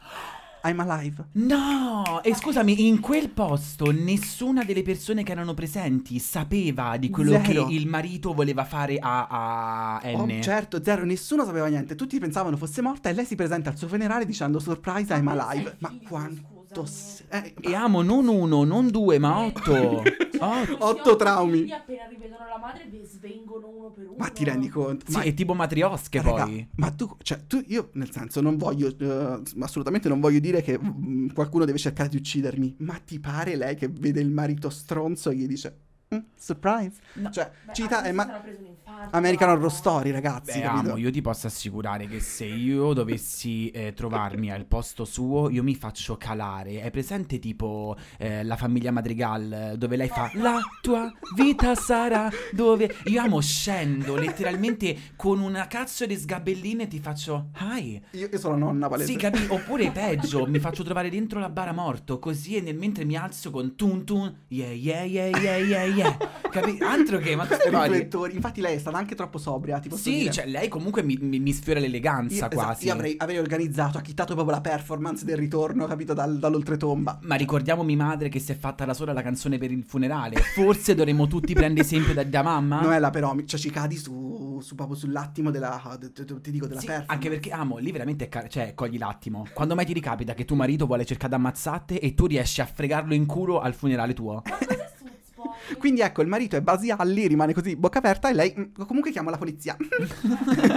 I'm alive.
No! E scusami, in quel posto nessuna delle persone che erano presenti sapeva di quello
Zero.
che il marito voleva fare a, a
Oh,
N.
certo, zero, nessuno sapeva niente, tutti pensavano fosse morta e lei si presenta al suo funerale dicendo surprise, I'm alive. Ma quanto... otto... eh,
E amo non uno, non due, ma otto. *laughs* Otto.
Otto traumi.
Quindi appena rivedono la madre vi svengono uno per uno.
Ma ti rendi conto?
Sì,
Ma-
è tipo matriosche
Raga,
poi.
ma tu, cioè, tu, io nel senso non voglio, eh, assolutamente non voglio dire che mm, qualcuno deve cercare di uccidermi, ma ti pare lei che vede il marito stronzo e gli dice, "Mm, surprise?
No.
Cioè,
Beh,
cita, è
se
ma-
sarà preso infarto,
American. Horror Story, ragazzi,
Beh, amo, io ti posso assicurare che se io dovessi eh, trovarmi al posto suo, io mi faccio calare. È presente tipo eh, la famiglia Madrigal, dove lei fa La tua vita sarà dove... Io amo scendo letteralmente con una cazzo di sgabelline e ti faccio Hi.
Io, io sono nonna palese.
Sì, capi? *laughs* Oppure peggio, mi faccio trovare dentro la bara morto, così e nel mentre mi alzo con tun tun, yeah yeah yeah yeah yeah yeah. Capi? Altro che, ma cose-
Riflettori. Infatti lei è stata anche troppo sobria, ti posso
Sì,
dire.
cioè lei comunque mi, mi- mi sfiora l'eleganza
io, esatto,
quasi.
io avrei, avrei organizzato, acchittato proprio la performance del ritorno, capito, dal- dall'oltretomba.
Ma ricordiamo mia madre che si è fatta da sola la canzone per il funerale. Forse dovremmo tutti prendere esempio da, da mamma?
Noella però, cioè ci cadi su, su proprio sull'attimo della, de- de- ti dico, della
Sì,
performance.
anche perché amo, lì veramente è car- cioè, cogli l'attimo. Quando mai ti ricapita che tuo marito vuole cercare di ammazzarti e tu riesci a fregarlo in culo al funerale tuo? *laughs*
Ma cos'è Suits poi?
Quindi ecco, il marito è Basialli, rimane così bocca aperta e lei mm, comunque chiama la polizia. *laughs*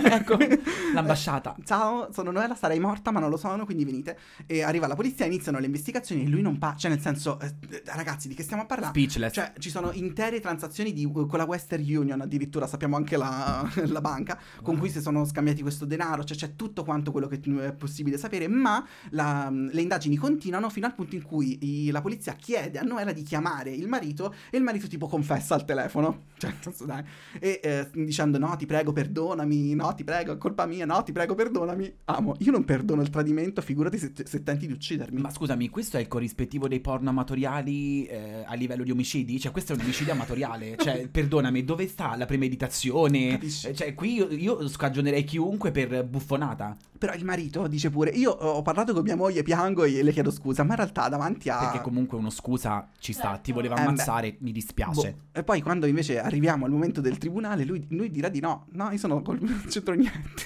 ecco, l'ambasciata. *laughs*
Ciao, sono Noella, sarei morta ma non lo sono, quindi venite. E arriva la polizia, iniziano le investigazioni e lui non pa... Cioè nel senso, eh, ragazzi, di che stiamo a parlare?
Speechless.
Cioè, ci sono intere transazioni di, con la Western Union, addirittura sappiamo anche la, *laughs* la banca, con cui si sono scambiati questo denaro, cioè c'è tutto quanto quello che è possibile sapere, ma la- le indagini continuano fino al punto in cui i- la polizia chiede a Noella di chiamare il marito e il marito tipo confessa al telefono, *laughs* cioè, senso, dai, e eh, dicendo no, ti prego, perdonami, no, ti prego, è colpa mia, no, ti prego, perdonami. Amo, io non perdono il tradimento, figurati se, se tenti di uccidermi.
Ma scusami, questo è il corrispettivo dei porno amatoriali eh, a livello di omicidi? Cioè, questo è un omicidio amatoriale. *laughs* Cioè, perdonami, dove sta la premeditazione?
Capisci?
Eh, Cioè, qui io, io scagionerei chiunque per buffonata.
Però il marito dice pure, io ho parlato con mia moglie, piango e le chiedo scusa, ma in realtà davanti a...
Perché comunque uno scusa ci sta,
Certo.
ti voleva
Eh, beh.
ammazzare, mi dispiace.
Boh. E poi quando invece arriviamo al momento del tribunale, lui, lui dirà di no. No, io sono col... *laughs* non c'entro niente.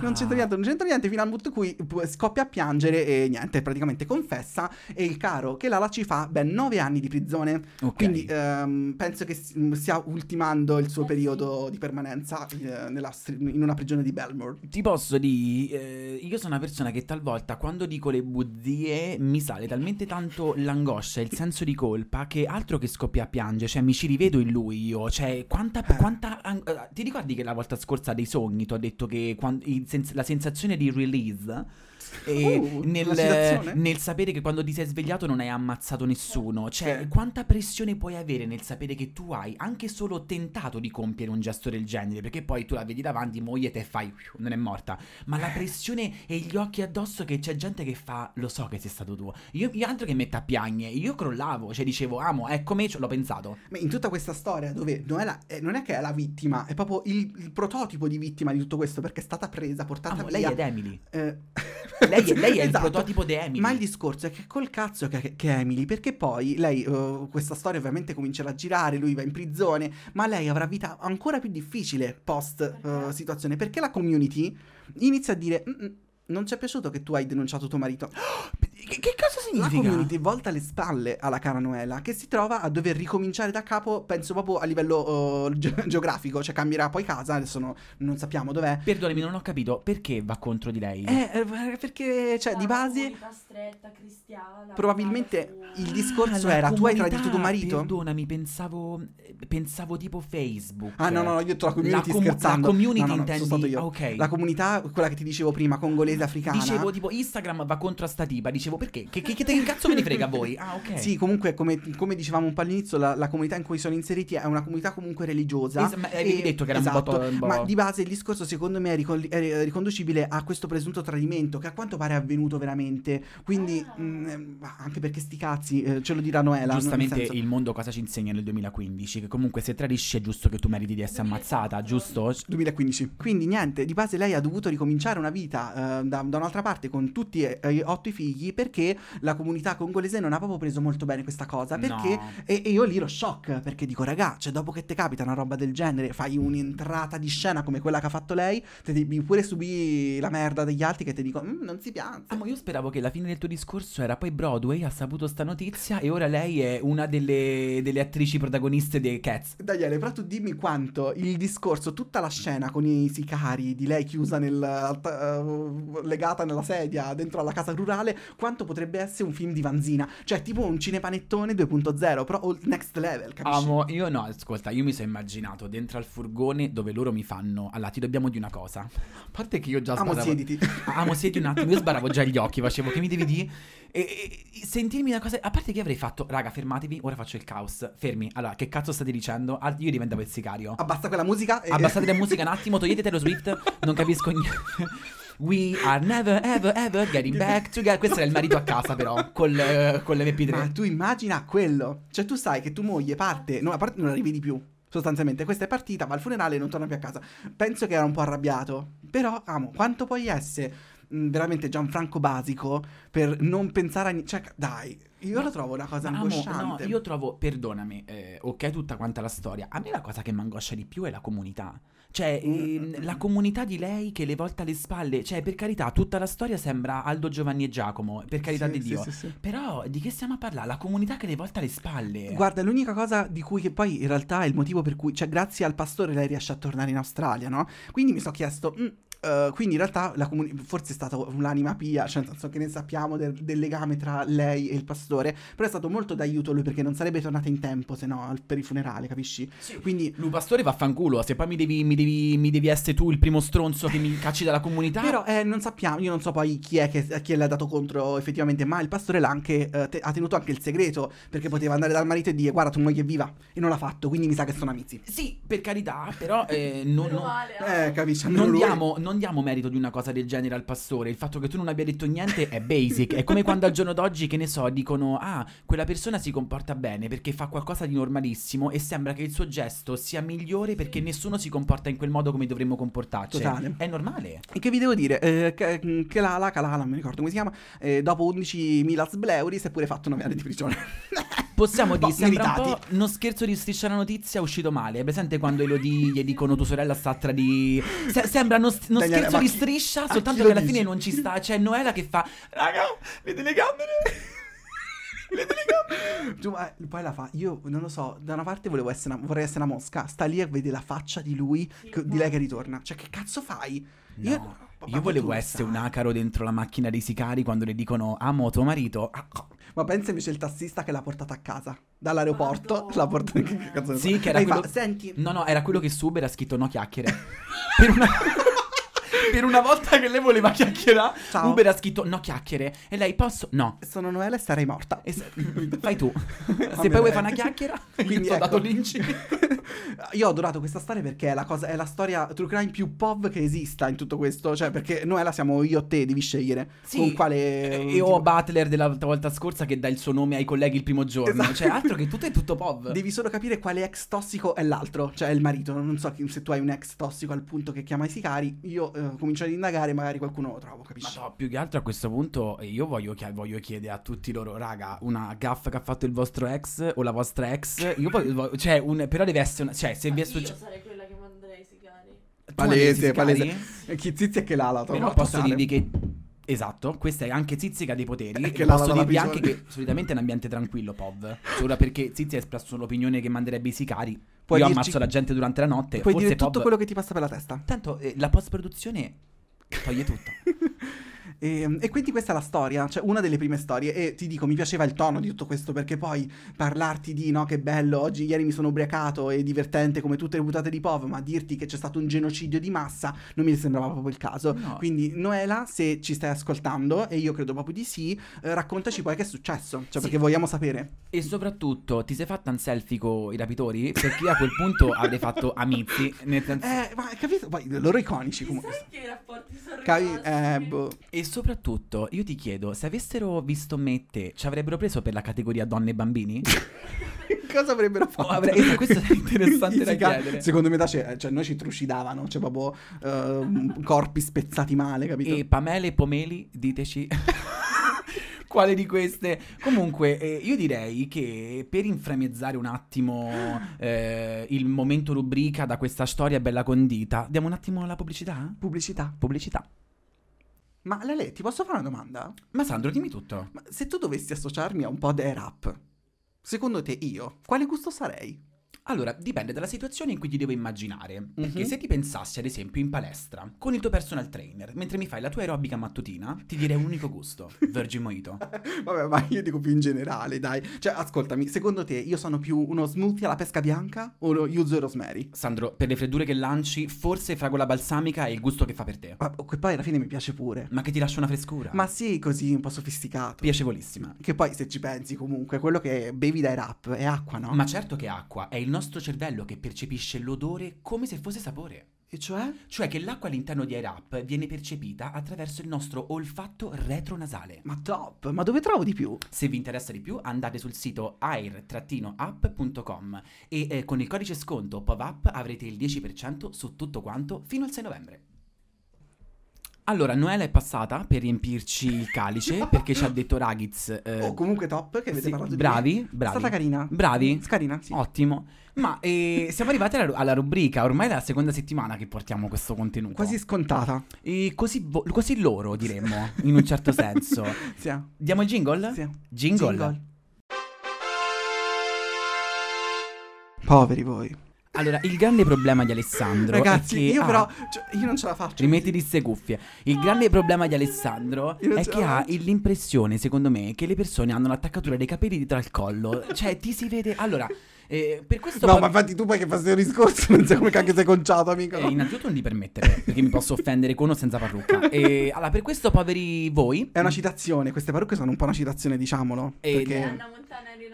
non c'entro niente, non c'entro niente, fino al punto in cui scoppia a piangere e niente, praticamente confessa. E il caro che Lala ci fa ben nove anni di prigione.
Ok.
Quindi ehm, penso che si- stia ultimando il suo
Eh
periodo di permanenza eh, nella in una prigione di Belmore.
Ti posso dire, eh, io sono una persona che talvolta quando dico le bugie mi sale talmente tanto l'angoscia il senso di colpa che altro che scoppia a piangere, cioè mi ci rivedo in lui io, cioè quanta...
Eh.
quanta an- eh, ti ricordi che la volta scorsa dei sogni ti ho detto che quan- il sens- la sensazione di release... E
Uh,
nel, nel sapere che quando ti sei svegliato non hai ammazzato nessuno, cioè
Sì.
quanta pressione puoi avere nel sapere che tu hai anche solo tentato di compiere un gesto del genere, perché poi tu la vedi davanti, moglie te e fai, non è morta, ma la pressione e gli occhi addosso che c'è gente che fa, lo so che sei stato tu, io, io altro che metta a piagne, io crollavo, cioè dicevo, amo, eccomi, ce l'ho pensato.
Ma in tutta questa storia dove Noella eh, non è che è la vittima, è proprio il, il prototipo di vittima di tutto questo perché è stata presa, portata
Amo,
via.
lei è ed Emily.
Eh, *laughs* *laughs*
Lei, è- lei è il
esatto.
prototipo di Emily.
Ma il discorso è che col cazzo che, che è Emily, perché poi lei, eh, questa storia ovviamente comincerà a girare, lui va in prigione, ma lei avrà vita ancora più difficile post
Perché?
situazione, perché la community inizia a dire... "Mm, mm, non ci è piaciuto che tu hai denunciato tuo marito. *gasps*
Che, che cosa
La
significa?
community volta le spalle alla cara Noela che si trova a dover ricominciare da capo, penso proprio a livello eh, ge- geografico, cioè cambierà poi casa, adesso no- non sappiamo dov'è.
Perdonami, non ho capito perché va contro di lei.
Eh, eh, perché cioè di
La
base
comunità stretta, cristiana.
probabilmente il discorso
Ah, la
era tu hai tradito tuo marito?
Perdonami, pensavo, pensavo tipo Facebook.
Ah no no, no, io ho detto la community
La com-
scherzando.
la community
no, no,
intendi-
sono stato io.
ah, ok.
La comunità, quella che ti dicevo prima, congolese africana.
Dicevo tipo Instagram va contro a sta tipa. Dicevo perché? Che, che, che, che cazzo me ne frega a voi? *laughs* Ah, ok.
Sì, comunque, come, come dicevamo un po' all'inizio, la, la comunità in cui sono inseriti è una comunità comunque religiosa.
Es- ma avevi
E-
detto che era un
esatto,
botto- un po'-
Ma di base il discorso, secondo me, è, ricol- è riconducibile a questo presunto tradimento che a quanto pare è avvenuto veramente. Quindi,
Ah.
mh, eh, anche perché sti cazzi, eh, ce lo dirà Noela.
Giustamente
senso-
il mondo cosa ci insegna nel 2015? Che comunque se tradisci è giusto che tu meriti di essere ammazzata, giusto?
2015. Quindi niente, di base lei ha dovuto ricominciare una vita eh, da, da un'altra parte con tutti e e otto i figli perché perché la comunità congolese non ha proprio preso molto bene questa cosa. Perché
No.
e, e io lì lo shock perché dico, raga, cioè dopo che ti capita una roba del genere, fai un'entrata di scena come quella che ha fatto lei, te devi pure subire la merda degli altri che ti dicono, "Mm, non si piange.
Ah, ma io speravo che la fine del tuo discorso era poi Broadway ha saputo sta notizia e ora lei è una delle, delle attrici protagoniste dei Cats.
Daniele, però tu dimmi quanto il discorso, tutta la scena con i sicari di lei chiusa nel, eh, legata nella sedia dentro alla casa rurale, quanto potrebbe essere un film di Vanzina? Cioè, tipo un cinepanettone 2.0, però all- next level, capisci?
Amo, io no, ascolta, io mi sono immaginato dentro al furgone dove loro mi fanno. Allora, ti dobbiamo di una cosa. A parte che io già
Amo,
sparavo.
siediti. *laughs*
Amo, siedi un attimo. Io sbaravo già gli occhi, facevo che mi devi dire. E, e- sentirmi una cosa. A parte che avrei fatto. Raga, fermatevi, ora faccio il caos. Fermi. Allora, che cazzo state dicendo? Io diventavo il sicario.
Abbassa quella musica e...
Abbassate la musica un attimo, togliete Taylor Swift, non capisco niente. *laughs* We are never ever ever getting back together. Questo era il marito a casa, però, col, eh, con l'MP3.
Ma tu immagina quello. Cioè, tu sai che tua moglie parte, no, a parte non la rivedi più. Sostanzialmente, questa è partita, va al funerale e non torna più a casa. Penso che era un po' arrabbiato. Però, amo, quanto puoi essere veramente Gianfranco basico per non pensare a. ni- Cioè, dai, io lo trovo una cosa
Ma amo, no,
angosciante.
io trovo, perdonami, eh, ok, tutta quanta la storia. A me la cosa che mi angoscia di più è la comunità. Cioè,
Mm.
ehm, la comunità di lei che le volta alle spalle. Cioè, per carità, tutta la storia sembra Aldo, Giovanni e Giacomo, per carità
Sì,
di Dio.
sì, sì.
Però, di che stiamo a parlare? La comunità che le volta alle spalle.
Guarda, l'unica cosa di cui che poi in realtà è il motivo per cui, cioè, grazie al pastore lei riesce a tornare in Australia, no? Quindi mi sono chiesto, mm, eh, quindi in realtà la comuni- forse è stata un'anima pia, cioè nel senso che ne sappiamo del, del legame tra lei e il pastore, però è stato molto d'aiuto lui perché non sarebbe tornata in tempo se no al- per il funerale, capisci? Quindi
Lu pastore vaffanculo, se poi mi devi, mi, devi, mi devi essere tu il primo stronzo che mi cacci dalla comunità.
Però eh, non sappiamo, io non so poi chi è che chi le ha dato contro effettivamente, ma il pastore l'ha anche, eh, te- ha tenuto anche il segreto perché poteva andare dal marito e dire guarda tu moglie è viva e non l'ha fatto, quindi mi sa che sono amici.
Sì, per carità, però eh, non, non-
male, ah.
Eh, capisci?
non
lui-
diamo, non diamo merito di una cosa del genere al pastore. Il fatto che tu non abbia detto niente è basic. È come quando al giorno d'oggi, che ne so, dicono: Ah, quella persona si comporta bene perché fa qualcosa di normalissimo e sembra che il suo gesto sia migliore perché nessuno si comporta in quel modo come dovremmo comportarci.
Totale.
È normale.
E che vi devo dire? Eh, che, che la, la Calala, non mi ricordo come si chiama, eh, dopo 11.000 sbleuri si è pure fatto 9 anni di prigione. *laughs*
Possiamo
Boh,
dire, sembra un po' uno scherzo di striscia la notizia uscito male. È presente quando Elodie gli dicono tua sorella sta tra di... Se- sembra uno, uno
Daniele,
scherzo
ma
di
chi-
striscia, soltanto che alla
dici?
fine non ci sta. *laughs* C'è Noela che fa... Raga, le telecamere... *laughs* le telecamere...
Giù, eh, poi la fa. Io non lo so. Da una parte volevo essere una- vorrei essere una mosca. Sta lì e vede la faccia di lui, che- di lei che ritorna. Cioè, che cazzo fai?
No,
Io,
io volevo essere un acaro dentro la macchina dei sicari quando le dicono amo tuo marito. Ah,
Ma pensa invece il tassista che l'ha portata a casa dall'aeroporto.
Madonna.
L'ha portata. *laughs* Che cazzo.
Sì, che era
Lei fa,
quello-
Senti,
No, no, era quello che su Uber ha scritto no chiacchiere. *laughs* per, una... per una volta che lei voleva chiacchierare,
Ciao.
Uber ha scritto no chiacchiere. E lei posso? No.
sono Noele e sarei morta.
E se- *laughs* Fai tu. *laughs* Se poi vuoi fare una chiacchiera, *laughs*
Quindi
ho
ecco.
dato l'incipit.
Io ho adorato questa storia perché è la, cosa, è la storia true crime più pov che esista in tutto questo. Cioè, perché Noela siamo io o te, devi scegliere con quale.
E
tipo-
ho Butler della volta scorsa che dà il suo nome ai colleghi il primo giorno.
Esatto.
Cioè, altro che tutto è tutto POV.
Devi solo capire quale ex tossico è l'altro, cioè il marito. Non so se tu hai un ex tossico al punto che chiama i sicari. Io eh, comincio ad indagare, magari qualcuno lo trovo,
Ma
capisci?
no, più che altro a questo punto eh, io voglio, chi- voglio chiedere a tutti loro, raga, una gaffa che ha fatto il vostro ex o la vostra ex. Io voglio, voglio- cioè, un, però deve essere una, cioè, se vi è
Io
successo
sarei quella che manderei i sicari.
Palese, palese. E Chi zizia che l'ala.
Però posso dirvi che Esatto, questa è anche Zizzica dei poteri.
Che
posso dirvi anche che solitamente è un ambiente tranquillo, POV. Solo perché Zizzi ha espresso l'opinione che manderebbe i sicari.
Puoi
Io
dirci-
ammazzo la gente durante la notte.
Puoi
forse
dire tutto
POV...
quello che ti passa per la testa.
Tanto eh, la post-produzione toglie tutto. *laughs*
E, e quindi questa è la storia, cioè una delle prime storie. E ti dico, mi piaceva il tono di tutto questo perché poi parlarti di no, che bello, oggi ieri mi sono ubriacato e divertente come tutte le puntate di POV, ma dirti che c'è stato un genocidio di massa non mi sembrava proprio il caso.
No.
Quindi, Noela, se ci stai ascoltando, e io credo proprio di sì, eh, raccontaci poi che è successo, cioè
Sì.
perché vogliamo sapere.
E soprattutto, ti sei fatta un selfie con i rapitori? Perché a quel punto avrei fatto amici. Nel senso...
Eh, ma hai capito? Poi loro iconici comunque.
che rapporti sono
Capi-
rimasti.
eh, boh.
E soprattutto, io ti chiedo, se avessero visto me e te, ci avrebbero preso per la categoria donne e bambini? *laughs*
Cosa avrebbero *laughs* fatto?
Oh, avrei- questo è interessante da chiedere.
Secondo me, da ce- cioè, noi ci trucidavano, cioè proprio ehm, corpi spezzati male, capito?
E Pamele e Pomeli, diteci *laughs* Quale di queste? Comunque, eh, io direi che per inframmezzare un attimo eh, il momento rubrica da questa storia bella condita, diamo un attimo la pubblicità?
Pubblicità.
Pubblicità.
Ma Lele, ti posso fare una domanda?
Ma Sandro, dimmi tutto.
Ma se tu dovessi associarmi a un po' dei rap, secondo te io, quale gusto sarei?
Allora, dipende dalla situazione in cui ti devo immaginare. Perché
Mhm.
se ti pensassi, ad esempio, in palestra, con il tuo personal trainer, mentre mi fai la tua aerobica mattutina, ti direi un unico gusto, *laughs* Virgin Mojito.
Vabbè, ma io dico più in generale, dai. Cioè, ascoltami, secondo te io sono più uno smoothie alla pesca bianca o lo yuzu e rosemary?
Sandro, per le freddure che lanci, forse fragola balsamica è il gusto che fa per te.
Ma che poi alla fine mi piace pure.
Ma che ti lascia una frescura.
Ma sì, così un po' sofisticato.
Piacevolissima.
Che poi se ci pensi comunque, quello che bevi dai rap è acqua, no?
Ma certo che è acqua, è il nostro cervello che percepisce l'odore come se fosse sapore.
E cioè?
Cioè che l'acqua all'interno di Airap viene percepita attraverso il nostro olfatto retronasale.
Ma top, ma dove trovo di più?
Se vi interessa di più andate sul sito air-up.com e eh, con il codice sconto POVAP avrete il 10% su tutto quanto fino al 6 novembre. Allora, Noela è passata per riempirci il calice *laughs* perché ci ha detto Ragiz. eh,
oh, comunque top, che avete
sì,
parlato di
bravi,
me.
bravi.
È stata carina.
Bravi?
Scarina, sì.
Ottimo. Ma eh, siamo arrivati alla, alla rubrica, ormai è la seconda settimana che portiamo questo contenuto.
Quasi scontata.
E così, vo- così loro, diremmo, in un certo senso. *laughs*
Sì.
Diamo il jingle?
Sì.
Jingle.
Poveri voi.
Allora, il grande problema di Alessandro
Ragazzi,
è che
io
ha-
però, cioè, io non ce la faccio.
Rimettiti queste cuffie. Il grande problema di Alessandro è che ha
faccio.
l'impressione, secondo me, che le persone hanno l'attaccatura dei capelli dietro al collo. Cioè, ti si vede. Allora, eh, per questo.
No,
poi-
ma infatti tu poi che fai questo discorso non sai come cacchio sei conciato, amico.
Eh, innanzitutto non ti permettere, perché mi posso offendere con o senza parrucca. *laughs* E, allora, per questo, poveri voi.
È una citazione, queste parrucche sono un po' una citazione, diciamolo.
E-
perché...
Anna Montana e Zero.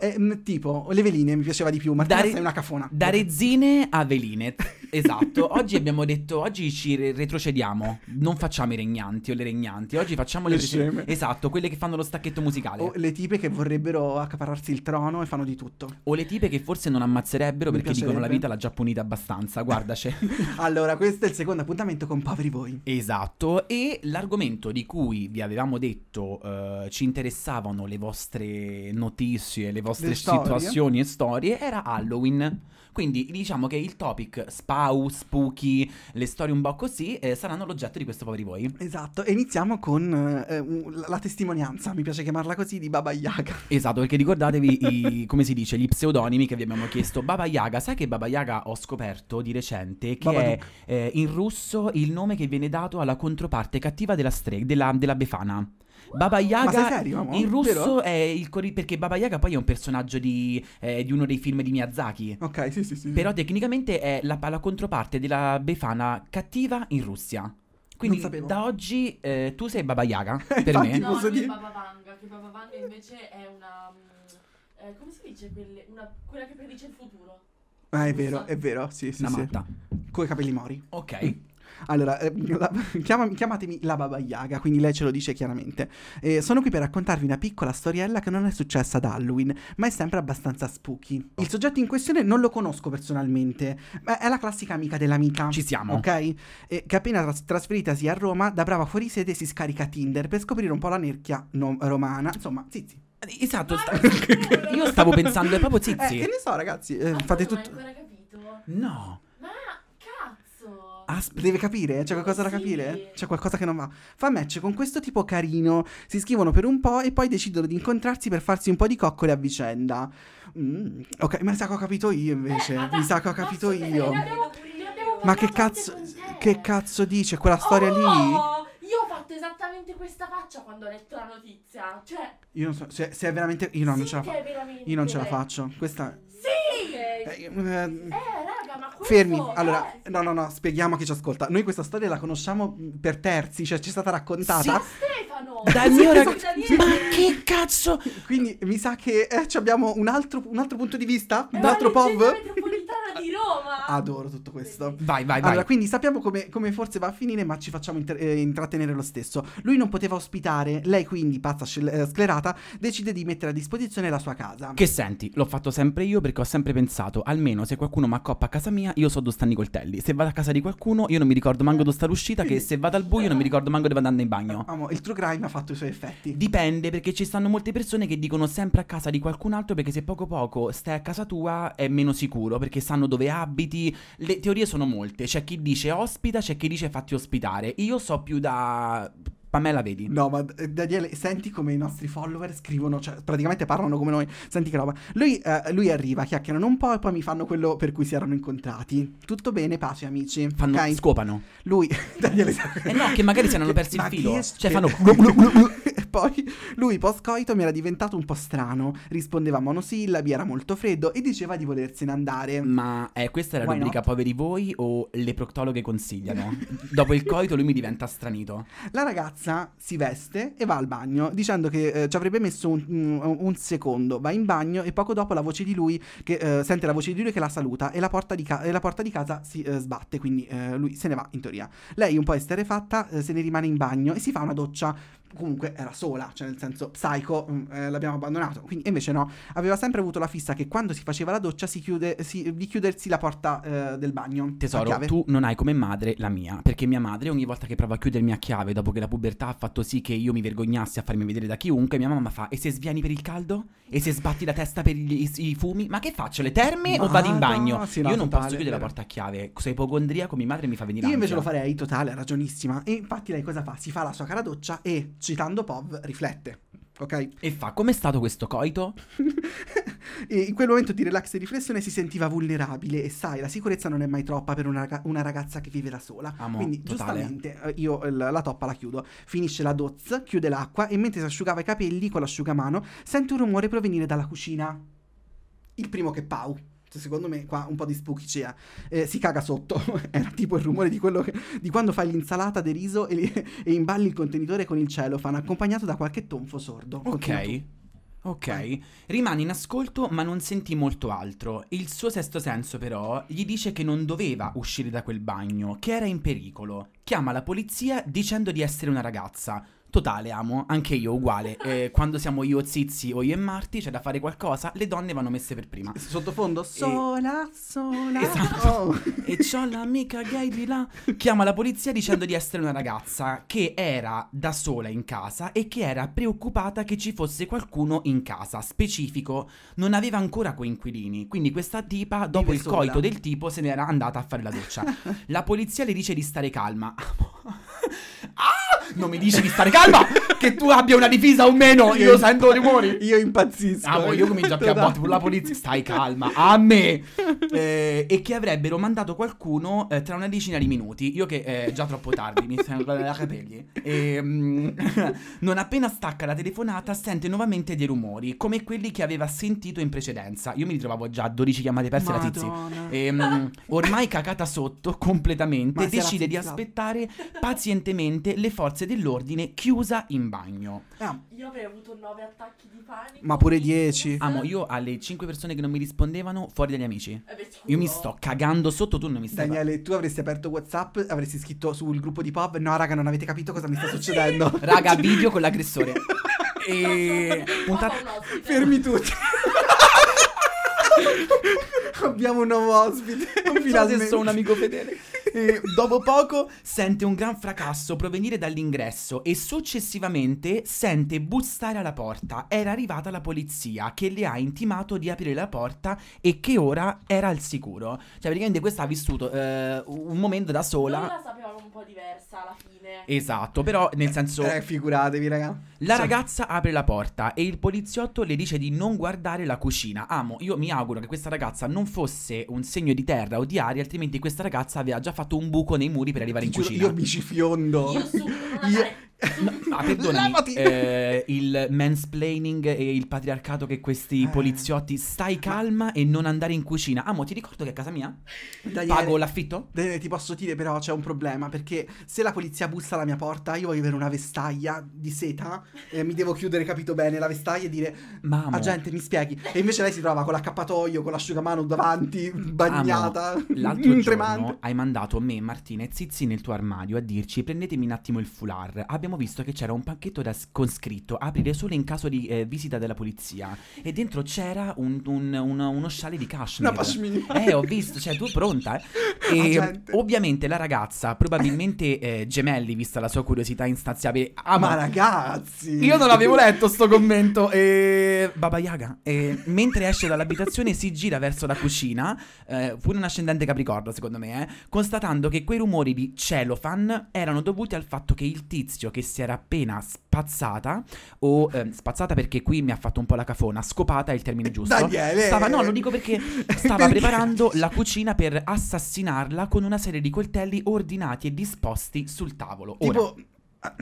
Eh, tipo, le veline mi piaceva di più, Martina
Dare-
sei una cafona.
Da rezzine a veline. Esatto. Oggi abbiamo detto, oggi ci re- retrocediamo. Non facciamo i regnanti o le regnanti. Oggi facciamo le,
Le sceme.
Esatto, quelle che fanno lo stacchetto musicale.
O le tipe che vorrebbero accaparrarsi il trono e fanno di tutto.
O le tipe che forse non ammazzerebbero
Mi
perché dicono la vita l'ha già punita abbastanza. Guardaci. *laughs*
Allora, questo è il secondo appuntamento con Poveri Voi.
esatto. E l'argomento di cui vi avevamo detto eh, ci interessavano le vostre notizie, le vostre
Le storie.
situazioni e storie era Halloween. Quindi diciamo che il topic spau, spooky, le storie un po' così eh, saranno l'oggetto di questo poveri voi.
Esatto, e iniziamo con eh, un- la testimonianza, mi piace chiamarla così, di Baba Yaga.
Esatto, perché ricordatevi, *laughs* i- come si dice, gli pseudonimi che vi abbiamo chiesto. Baba Yaga, sai che Baba Yaga ho scoperto di recente che
Babadook.
è eh, in russo il nome che viene dato alla controparte cattiva della strega, della, della Befana. Baba Yaga
serio,
in russo
Vero?
è il cori- perché Baba Yaga poi è un personaggio di, eh, di uno dei film di Miyazaki.
Ok, sì, sì, sì.
Però tecnicamente è la, la controparte della Befana cattiva in Russia. Quindi da oggi eh, tu sei Baba Yaga *laughs* per
Infatti,
me.
No,
posso
lui
dire?
è Baba Vanga, che Baba Vanga invece è una... mm, eh, come si dice? Quelle- una- quella che predice il futuro.
Ah, è vero, è vero, sì, sì,
Una
sì.
matta.
Con i capelli mori.
Ok.
Allora, eh, la- *laughs* chiamami- chiamatemi la Baba Yaga, quindi lei ce lo dice chiaramente. Eh, sono qui per raccontarvi una piccola storiella che non è successa ad Halloween, ma è sempre abbastanza spooky. Il soggetto in questione non lo conosco personalmente, ma è la classica amica dell'amica.
Ci siamo.
Ok? Eh, che appena tras- trasferitasi a Roma, da brava fuorisede si scarica Tinder per scoprire un po' la nerchia non romana. Insomma, zizi.
Esatto, sta- *laughs* io stavo pensando è proprio
Eh,
zizi.
che ne so, ragazzi, eh, fate tutto.
ancora capito?
No. Asp-
Deve capire? C'è qualcosa da capire? C'è qualcosa che non va. Fa match con questo tipo carino, si scrivono per un po' e poi decidono di incontrarsi per farsi un po' di coccole a vicenda. Mm, ok, ma mi sa che ho capito io invece.
Eh,
mi sa che ho capito io. Ma che cazzo, che cazzo dice quella storia lì?
Oh, Io ho fatto esattamente questa faccia quando ho letto la notizia. Cioè,
Io non so, se, se è veramente... Io no, non
sì
ce la faccio.
è veramente...
Io non ce la faccio. Questa...
Sì!
Eh,
Eh,
eh,
raga, ma questo...
Fermi, allora,
eh,
no, no, no, spieghiamo a chi ci ascolta. Noi questa storia la conosciamo per terzi, cioè ci è stata raccontata.
Ma Stefano!
Dal mio
Sì,
ragazzo. Ma che cazzo?
Quindi mi sa che eh, ci abbiamo un altro, un altro punto di vista,
È
un altro POV.
Metropolitana di Roma! ma...
Adoro tutto questo.
Vai, vai, vai.
Allora, quindi sappiamo come, come forse va a finire, ma ci facciamo inter- eh, intrattenere lo stesso. Lui non poteva ospitare, lei quindi, pazza scel- eh, sclerata, decide di mettere a disposizione la sua casa.
Che senti, l'ho fatto sempre io perché ho sempre pensato, almeno se qualcuno mi accoppa a casa mia, io so dove stanno i coltelli. Se vado a casa di qualcuno, io non mi ricordo manco dove sta l'uscita, che se vado al buio non mi ricordo manco dove andare in bagno.
Amo, il true crime ha fatto i suoi effetti.
Dipende perché ci stanno molte persone che dicono sempre a casa di qualcun altro perché se poco poco stai a casa tua è meno sicuro perché sanno dove abiti. Le teorie sono molte, c'è chi dice ospita, c'è chi dice fatti ospitare. Io so più da Pamela vedi.
No, ma eh, Daniele, senti come i nostri follower scrivono, cioè praticamente parlano come noi. Senti che roba. Lui, eh, lui arriva, chiacchierano un po' e poi mi fanno quello per cui si erano incontrati. Tutto bene, pace, amici.
Fanno
ok?
scopano.
Lui, *laughs* Daniele,
Eh no, che magari se ne hanno persi il filo. Cioè fanno *laughs*
poi lui post coito mi era diventato un po' strano. Rispondeva a monosillabi, era molto freddo e diceva di volersene andare.
Ma eh, questa è la
Why
rubrica
not?
poveri voi o le proctologhe consigliano? Dopo il coito lui mi diventa stranito.
La ragazza si veste e va al bagno dicendo che eh, ci avrebbe messo un, un- un secondo. Va in bagno e poco dopo la voce di lui che eh, sente la voce di lui che la saluta e la porta di, ca- e la porta di casa si eh, sbatte, quindi eh, lui se ne va in teoria. Lei un po' esterefatta eh, se ne rimane in bagno e si fa una doccia. Comunque era sola, cioè nel senso psycho, mm, eh, l'abbiamo abbandonato. Quindi invece no, aveva sempre avuto la fissa che quando si faceva la doccia si chiude, si- di chiudersi la porta eh, del bagno.
Tesoro, tu non hai come madre la mia, perché mia madre ogni volta che prova a chiudermi a chiave dopo che la pubertà ha fatto sì che io mi vergognassi a farmi vedere da chiunque, mia mamma fa "E se svieni per il caldo? E se sbatti la testa per gli- i, i fumi? Ma che faccio? Le terme o vado in bagno?"
sì, no,
io non
totale,
posso chiudere la porta a chiave. Sei ipocondriaco, mia madre mi fa venire
Io invece lo
ansia.
farei, totale, ragionissima. E infatti lei cosa fa? Si fa la sua cara doccia e, citando Pov, riflette. Ok?
E fa "Com'è stato questo coito?" *laughs*
e in quel momento di relax e riflessione si sentiva vulnerabile e sai, la sicurezza non è mai troppa per una, raga- una ragazza che vive da sola.
Amo,
Quindi
totale.
giustamente eh, io eh, la, la toppa la chiudo. Finisce la doz, chiude l'acqua e mentre si asciugava i capelli con l'asciugamano sente un rumore provenire dalla cucina. Il primo che Pau. Cioè, Secondo me qua un po' di spooky c'è. Eh, si caga sotto. *laughs* Era tipo il rumore di quello che- di quando fai l'insalata di riso e, e imballi il contenitore con il cellophane, accompagnato da qualche tonfo sordo.
Ok. Ok, rimane in ascolto ma non senti molto altro. Il suo sesto senso però gli dice che non doveva uscire da quel bagno, che era in pericolo. Chiama la polizia dicendo di essere una ragazza. Totale, amo, anche io uguale. *laughs* Eh, quando siamo io Zizi o io e Marti c'è da fare qualcosa, le donne vanno messe per prima.
Sottofondo, sola, sola.
Esatto.
oh.
E c'ho l'amica gay di là. Chiama la polizia dicendo di essere una ragazza che era da sola in casa e che era preoccupata che ci fosse qualcuno in casa. Specifico, non aveva ancora coinquilini. Quindi questa tipa, dopo
Vive
il
sola.
coito del tipo, se n'era andata a fare la doccia. *laughs* La polizia le dice di stare calma. Ah! Non mi dici di stare calma! Che tu abbia una divisa o meno, io sento rumori. *laughs*
Io impazzisco.
Ah, poi io comincio a a botte con la polizia. Stai calma, a me. *laughs* Eh, e che avrebbero mandato qualcuno eh, tra una decina di minuti. Io che è già troppo tardi, mi stanno da capelli. E, mm, *laughs* non appena stacca la telefonata, sente nuovamente dei rumori, come quelli che aveva sentito in precedenza. Io mi ritrovavo già a 12 chiamate perse da tizi.
Madonna.
E, mm, ormai cacata sotto completamente,
Ma
decide di aspettare pazientemente le forze dell'ordine chiusa in bagno.
Ah,
Io avrei avuto nove attacchi di panico.
Ma pure 10.
Amo, io alle 5 persone che non mi rispondevano, fuori dagli amici.
Eh.
Io mi sto cagando sotto, tu non mi stai.
Daniele, tu avresti aperto WhatsApp, avresti scritto sul gruppo di Pop. No, raga, non avete capito cosa mi sta succedendo. *laughs*
Raga, video con l'aggressore. *laughs* e puntata.
Fermi tutti. *laughs* Abbiamo un nuovo ospite.
Non so se sono un amico fedele. E dopo poco sente un gran fracasso provenire dall'ingresso e successivamente sente bussare alla porta. Era arrivata la polizia che le ha intimato di aprire la porta e che ora era al sicuro. Cioè, praticamente questa ha vissuto eh, un momento da sola.
la sapevamo un po' diversa alla fine.
Esatto, però nel senso.
Eh, figuratevi, raga.
La ragazza apre la porta e il poliziotto le dice di non guardare la cucina. Amo, io mi auguro che questa ragazza non fosse un segno di terra o di aria, altrimenti questa ragazza aveva già fatto un buco nei muri per arrivare in cucina.
io mi ci fiondo.
Io non
Io-
andare.
Ah, perdonami, eh, il mansplaining e il patriarcato che questi
Eh.
poliziotti stai calma e non andare in cucina. Amo, ti ricordo che a casa mia
Daniele,
pago l'affitto?
Daniele, ti posso dire però c'è un problema perché se la polizia bussa alla mia porta, io voglio avere una vestaglia di seta, eh, mi devo chiudere, capito bene, la vestaglia e dire,
Mamma,
agente mi spieghi. E invece lei si trova con l'accappatoio, con l'asciugamano davanti, bagnata, *laughs*
L'altro giorno
tremante.
hai mandato me, Martina e Zizi nel tuo armadio a dirci prendetemi un attimo il foulard. Abbiamo visto che c'era un pacchetto da, con scritto aprire solo in caso di eh, visita della polizia. E dentro c'era un- un- un- uno scialle di cashmere.
Una pashmina.
Eh, ho visto, cioè tu pronta, eh? *laughs* E
Agente.
ovviamente la ragazza, probabilmente eh, gemelli, vista la sua curiosità instanziabile. Ah,
Ma ragazzi!
io non avevo letto sto commento. E... Baba Yaga. E mentre esce dall'abitazione si gira verso la cucina. eh, pure un ascendente capricorno, secondo me, eh, constatando che quei rumori di cellophane erano dovuti al fatto che il tizio che si era appena spazzata, o eh, spazzata perché qui mi ha fatto un po' la cafona, scopata è il termine giusto.
Daniele!
Stava, no, lo dico perché *laughs* stava
Perché?
preparando la cucina per assassinarla con una serie di coltelli ordinati e disposti sul tavolo. Ora,
Tipo... ah,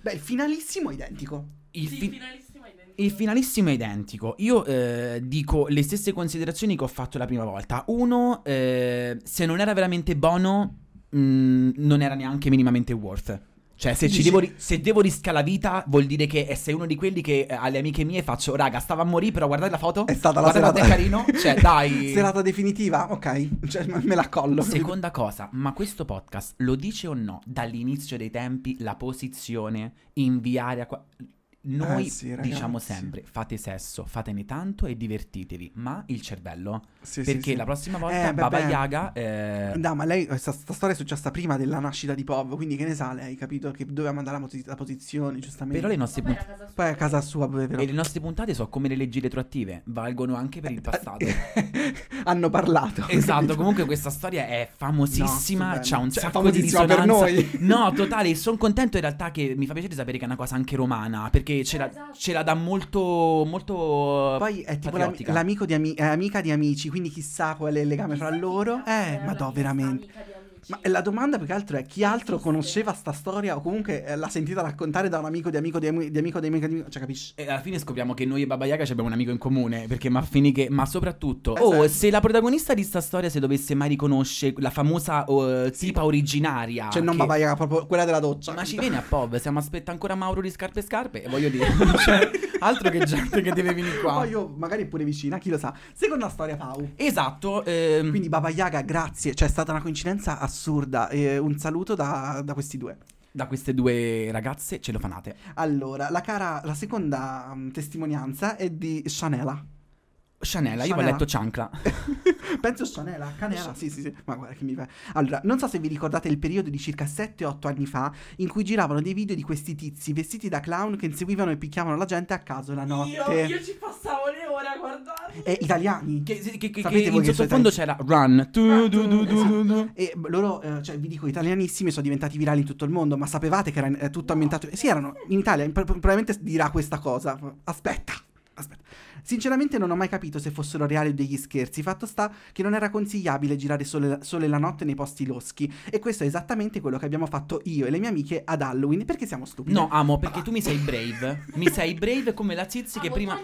Beh, il finalissimo è identico.
il,
sì,
fi-
finalissimo identico.
il finalissimo è identico. Io eh, dico le stesse considerazioni che ho fatto la prima volta. Uno, eh, se non era veramente buono, mh, non era neanche minimamente worth. Cioè, se, ci
Dici-
devo, se devo rischiare la vita, vuol dire che sei uno di quelli che eh, alle amiche mie faccio, raga, stava a morire, però guardate la foto.
È stata la serata...
è carino. *laughs* Cioè, dai.
Serata definitiva? Ok, cioè, me la collo.
Seconda cosa, ma questo podcast lo dice o no dall'inizio dei tempi la posizione inviare a qua- Noi
Eh sì,
diciamo sempre fate sesso, fatene tanto e divertitevi, ma il cervello
Sì, sì,
perché
sì.
la prossima volta
Eh, beh,
Baba
beh.
Yaga eh,
No, ma lei, questa, sta storia è successa prima della nascita di Pov, quindi che ne sa lei, capito? Che doveva mandare la, posi- la posizione, giustamente.
però le nostre
Vabbè,
puntate
sua.
Poi a casa sua, vero?
e le nostre puntate sono come le leggi retroattive, valgono anche per il passato. *laughs*
Hanno parlato.
Esatto, *laughs* comunque questa storia è famosissima,
No,
c'ha un
cioè,
sacco di
famosissima per
risonanza.
noi.
No, totale, sono contento in realtà che mi fa piacere sapere che è una cosa anche romana, perché ce la,
Esatto.
ce la dà molto, molto
Poi è tipo l'ami- l'amico di ami- è amica di amici, quindi chissà qual è il legame fra
Chissà
loro. Eh, ma no, veramente.
amica di.
Ma la domanda più che altro è chi altro conosceva sta storia o comunque eh, l'ha sentita raccontare da un amico di amico di, ami- di amico di amico di amico, cioè capisci?
E alla fine scopriamo che noi e Baba Yaga ci abbiamo un amico in comune, perché Maffini che... Ma soprattutto,
Eh,
oh, se la protagonista di sta storia si dovesse mai riconoscere la famosa oh, tipa originaria...
Cioè non
che-
Baba Yaga, proprio quella della doccia.
Ma ci viene a Pov, stiamo aspettando ancora Mauro di Scarpe e Scarpe, e voglio dire, *laughs* cioè, altro che gente che deve venire qua.
Poi io magari pure vicina, chi lo sa. Seconda storia Pau.
Esatto, ehm,
Quindi Baba Yaga, grazie, cioè è stata una coincidenza assurda. E un saluto da, da questi due.
da queste due ragazze ce lo fanate.
Allora, la cara, la seconda mm, testimonianza è di Chanela.
Chanel, io ho letto Ciancla. *laughs*
Penso Chanela, Canela, sì sì sì, ma guarda che mi fa. Allora, non so se vi ricordate il periodo di circa 7-8 anni fa in cui giravano dei video di questi tizi vestiti da clown che inseguivano e picchiavano la gente a caso la notte.
Io, io ci passavo le ore a guardare.
E italiani.
Che, che, che, che
Sapete voi
in
che
sottofondo c'era Run. Tu, du, du, du.
E loro, eh, cioè, vi dico, italianissimi sono diventati virali in tutto il mondo, ma sapevate che era eh, tutto ambientato... Sì, erano in Italia, pro- probabilmente dirà questa cosa. Aspetta. Sinceramente non ho mai capito se fossero reali o degli scherzi. Fatto sta che non era consigliabile girare sole, sole la notte nei posti loschi. E questo è esattamente quello che abbiamo fatto io e le mie amiche ad Halloween. Perché siamo stupidi.
No, amo, perché tu mi sei brave. Mi sei brave come la Zizi che
Ah,
prima...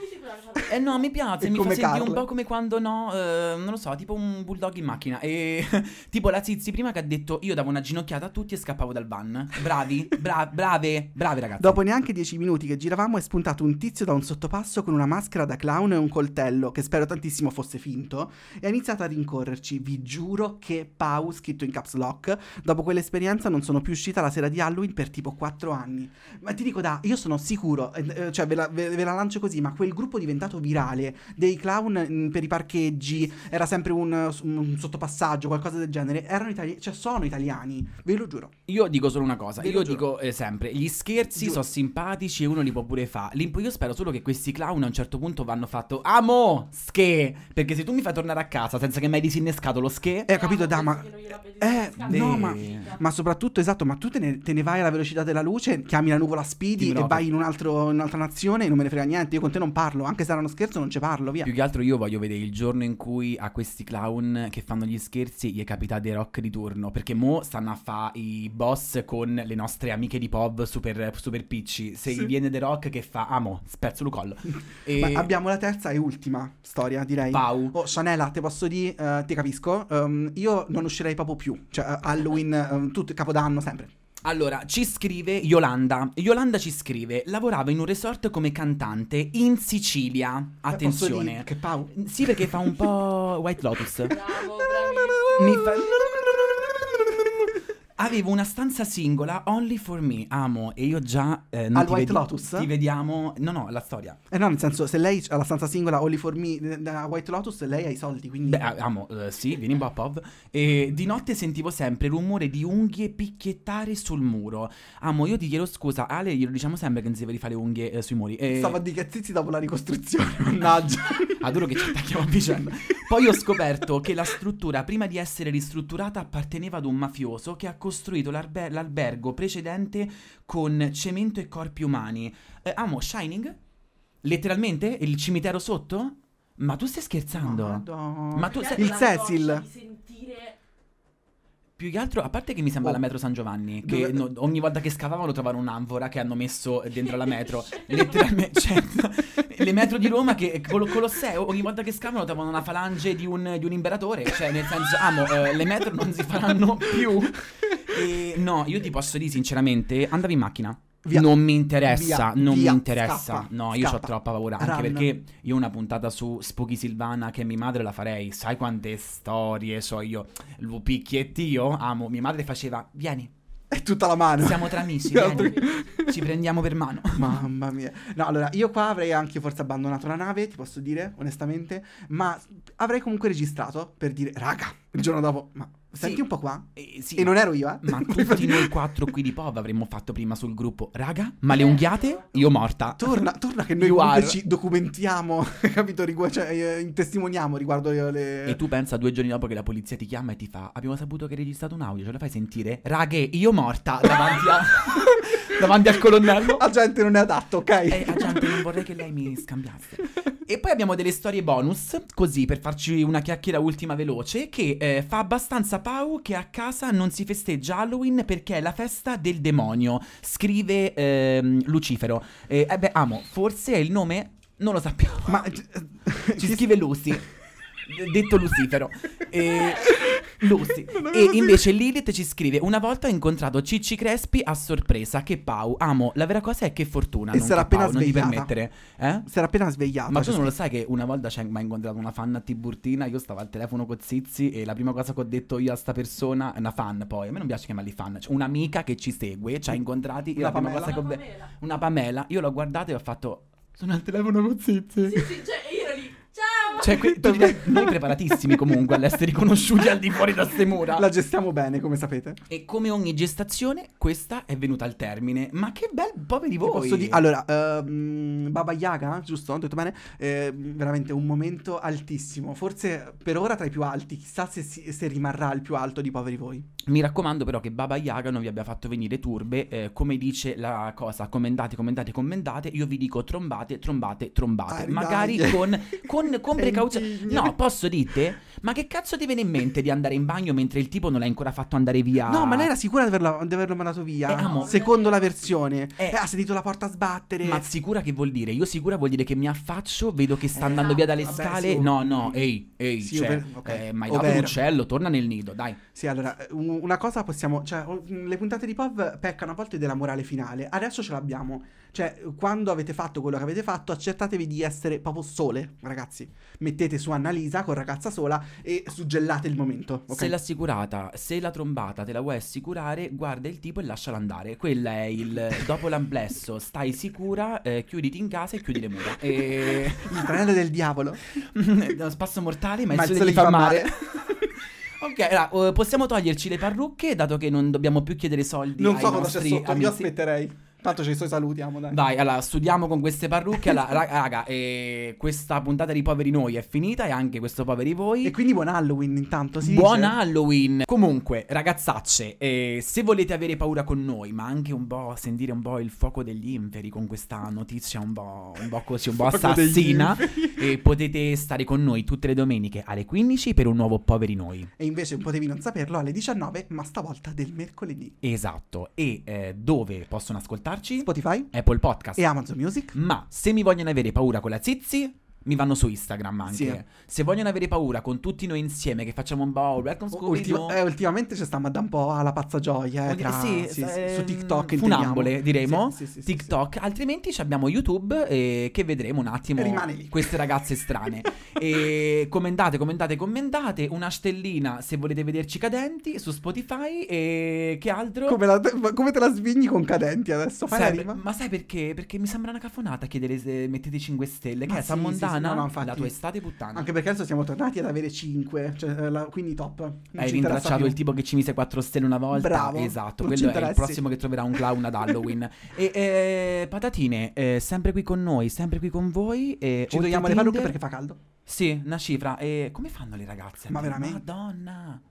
Eh no, mi piace,
E
mi fa sentire un po' come quando no, eh, non lo so, tipo un bulldog in macchina. E *laughs* tipo la Zizi prima che ha detto io davo una ginocchiata a tutti e scappavo dal van. Bravi, bra- brave, brave ragazzi.
Dopo neanche dieci minuti che giravamo è spuntato un tizio da un sottopasso con una maschera da clown e un coltello, che spero tantissimo fosse finto, e ha iniziato a rincorrerci. Vi giuro che Pau, scritto in caps lock, dopo quell'esperienza non sono più uscita la sera di Halloween per tipo quattro anni. Ma ti dico da, io sono sicuro, eh, eh, cioè ve la, ve- ve la lancio così, ma quel gruppo diventato virale dei clown mm, per i parcheggi, era sempre un, un sottopassaggio, qualcosa del genere, erano italiani, cioè sono italiani, ve lo giuro.
Io dico solo una cosa,
Ve lo
io dico eh, sempre, gli scherzi sono simpatici e uno li può pure fare. Io spero solo che questi clown a un certo punto vanno fatto Amo, sche, perché se tu mi fai tornare a casa senza che mi hai disinnescato lo sche,
Eh, ho capito, da, ma... Eh, no, ma... Ma soprattutto, esatto, ma tu te ne, te ne vai alla velocità della luce, chiami la nuvola Speedy e vai in, un altro- in un'altra nazione e non me ne frega niente. Io con te non parlo, anche se era uno scherzo non ci parlo, via.
più che altro io voglio vedere il giorno in cui a questi clown che fanno gli scherzi gli è capitato dei rock di turno, perché mo stanno a fare i boss con le nostre amiche di pop super, super picci. Se
Sì.
gli viene The Rock che fa Amo, spezzo il collo. *laughs* E
Ma abbiamo la terza e ultima storia, direi.
Pau.
Oh, Chanela, te posso dire, eh, ti capisco. ehm, io non uscirei proprio più. Cioè, eh, Halloween, ehm, tutto Capodanno, sempre.
Allora, ci scrive Yolanda. Yolanda ci scrive: lavorava in un resort come cantante in Sicilia.
Eh, Posso
Attenzione.
dire Che Pau.
Sì, perché fa un po' White Lotus.
Bravo, bravissimo.
Mi fa- Avevo una stanza singola only for me, amo, e io già eh, non
Al
ti
White
vedi-
Lotus?
Ti vediamo. No, no, la storia.
Eh no, nel senso, se lei ha la stanza singola Only for Me da White Lotus, lei ha i soldi, quindi...
Beh, amo, eh, sì, vieni un po' a Pov. E di notte sentivo sempre rumore di unghie picchiettare sul muro. Amo, io ti chiedo scusa, Ale, glielo diciamo sempre che non si deve fare le unghie eh, sui muri. E...
Stavo a dire che zizi dopo la ricostruzione, *laughs* mannaggia. *laughs*
Adoro che ci attacchiamo a vicenda. *laughs* Poi ho scoperto che la struttura, prima di essere ristrutturata, apparteneva ad un mafioso che ha costruito l'arbe- l'albergo precedente con cemento e corpi umani. Eh, amo, Shining? Letteralmente? Il cimitero sotto? Ma tu stai scherzando?
Madonna.
Ma tu sei-
Il Cecil.
di sentire
Più che altro, a parte che mi sembra
Oh.
la metro San Giovanni, che
Dove-
no- ogni volta che scavavano trovavano un'anfora che hanno messo dentro la metro. *laughs* Letteralmente, cioè, *laughs* le metro di Roma che con lo Colosseo, ogni volta che scavano trovano una falange di un, di un imperatore. Cioè, nel senso, amo, eh, le metro non si faranno più. *laughs* E no, io ti posso dire sinceramente, andavi in macchina.
Via.
Non mi interessa,
Via,
non
via,
mi interessa.
scappa,
no, io ho troppa paura. Anche
Run.
perché io una puntata su Spooky Silvana che mia madre la farei. Sai quante storie so io. Il picchiettio, amo. Mia madre faceva, vieni,
È tutta la mano.
siamo tra amici, vieni. Ci prendiamo per mano.
Mamma mia. No, allora, io qua avrei anche forse abbandonato la nave, ti posso dire, onestamente, ma avrei comunque registrato per dire, raga, il giorno dopo, ma senti
Sì.
un po' qua?
Eh, sì,
E non ero io, eh.
Ma *laughs* tutti noi quattro qui di POV avremmo fatto prima sul gruppo. Raga, ma le unghiate? Io morta.
Torna, torna che noi ci documentiamo, *laughs* capito? Rigu- cioè, eh, testimoniamo riguardo le... le-
E tu pensa due giorni dopo che la polizia ti chiama e ti fa Abbiamo saputo che hai registrato un audio, ce la fai sentire? Raghe, io morta davanti, a- *laughs* davanti al colonnello *laughs*
La gente non è adatto, ok?
E agente, non vorrei che lei mi scambiasse E poi abbiamo delle storie bonus Così, per farci una chiacchiera ultima veloce Che eh, fa abbastanza pau che a casa non si festeggia Halloween Perché è la festa del demonio Scrive ehm, Lucifero Eh, eh beh, amo, forse è il nome? Non lo sappiamo
Ma...
ci scrive Lucy. *laughs* Detto Lucifero. E... Lucy. *laughs* E invece Lilith ci scrive: Una volta ho incontrato Cicci Crespi a sorpresa. Che Pau. Amo. La vera cosa è che fortuna.
E
non
si era
che Pau,
appena
non ti
svegliata.
permettere. Eh?
Si era appena svegliata.
Ma tu
cioè,
non lo sai che una volta c'è mi ha incontrato una fan a Tiburtina, io stavo al telefono con Zizi e la prima cosa che ho detto io a sta persona, una fan poi, a me non piace chiamarli fan, cioè un'amica che ci segue, ci ha incontrati, io
Una
la prima
Pamela.
cosa che ho
Una Pamela.
una Pamela, io l'ho guardata e ho fatto sono al telefono con Zizi.
Sì, sì, cioè
Cioè, que- tu noi preparatissimi comunque all'essere riconosciuti al di fuori da ste mura.
La gestiamo bene, come sapete.
E come ogni gestazione, questa è venuta al termine. Ma che bel poveri voi.
Posso dire, allora, ehm, Baba Yaga, giusto? Ho detto bene? Eh, veramente un momento altissimo. Forse per ora tra i più alti. Chissà se, si- se rimarrà il più alto di poveri voi.
Mi raccomando però che Baba Yaga non vi abbia fatto venire turbe. eh, come dice la cosa, commentate, commentate, commentate. Io vi dico trombate, trombate, trombate.
Ah,
Magari
dai.
con, con, con *laughs* precauzione. No, posso dite? Ma che cazzo ti viene in mente di andare in bagno mentre il tipo non l'ha ancora fatto andare via?
No, ma lei era sicura di averlo, di averlo mandato via.
Eh, amo.
Secondo la versione.
Eh.
Eh, ha sentito la porta sbattere.
Ma sicura che vuol dire? Io sicura vuol dire che mi affaccio, vedo che sta
Eh,
andando via dalle
vabbè,
scale.
sì,
no, no, ehi, ehi,
Sì,
cioè,
over- ok,
eh, ma hai dato
ovvero.
l'uccello, torna nel nido, dai.
Sì, allora, un- una cosa possiamo... Cioè, le puntate di POV peccano a volte della morale finale. Adesso ce l'abbiamo. Cioè, quando avete fatto quello che avete fatto, accertatevi di essere proprio sole, ragazzi. Mettete su Annalisa con ragazza sola e suggellate il momento, ok?
Se l'assicurata, se la trombata te la vuoi assicurare, guarda il tipo e lasciala andare. Quella è il *laughs* dopo l'amplesso, stai sicura, eh, chiuditi in casa e chiudi le mura. E...
Il tranello del diavolo. *laughs*
Uno spasso mortale, ma, il sole gli fa male. *laughs* ok, allora, eh, possiamo toglierci le parrucche, dato che non dobbiamo più chiedere soldi
Non so cosa c'è sotto, io
amici.
aspetterei. Tanto ci salutiamo, dai.
Dai, allora, studiamo con queste parrucche. Allora, ra- raga, eh, questa puntata di Poveri Noi è finita e anche questo Poveri Voi.
E quindi buon Halloween intanto, sì.
Buon Halloween! Comunque, ragazzacce, eh, se volete avere paura con noi, ma anche un po' sentire un po' il fuoco degli inferi con questa notizia un po', un po' così, un po' assassina, eh, potete stare con noi tutte le domeniche alle 15 per un nuovo Poveri Noi.
E invece potevi non saperlo alle 19, ma stavolta del mercoledì.
Esatto. E eh, dove possono ascoltarci?
Spotify
Apple Podcast.
e Amazon Music.
Ma se mi vogliono avere paura con la Zizi, mi vanno su Instagram anche.
Sì.
Se vogliono avere paura con tutti noi insieme che facciamo un bowl, welcome
Ultima-
Scooby-Doo.
eh, ultimamente ci stiamo da un po' alla pazza gioia. Eh, tra-
sì,
sì,
ehm,
su TikTok.
funambole, diremo.
Sì, sì,
TikTok, altrimenti ci abbiamo YouTube eh, che vedremo un attimo queste ragazze strane. *laughs* e commentate, commentate, commentate, una stellina se volete vederci cadenti su Spotify e che altro?
Come, la- come te la svigni con cadenti adesso?
Sai, ma sai perché? Perché mi sembra una cafonata chiedere se mettete 5 stelle. Che
Ma
è
sì,
San
sì,
Montana?
no, no, infatti.
la tua estate puttana.
Anche perché adesso siamo tornati ad avere 5, cioè, eh, la- quindi top. Non
Hai rintracciato
più.
il tipo che ci mise 4 stelle una volta.
Bravo,
Esatto, quello è il prossimo che troverà un clown ad Halloween. *laughs* e eh, patatine, eh, sempre qui con noi, sempre qui con voi. E
Ci togliamo le parrucche perché fa caldo.
Sì, una cifra. E come fanno le ragazze?
Ma veramente?
Madonna.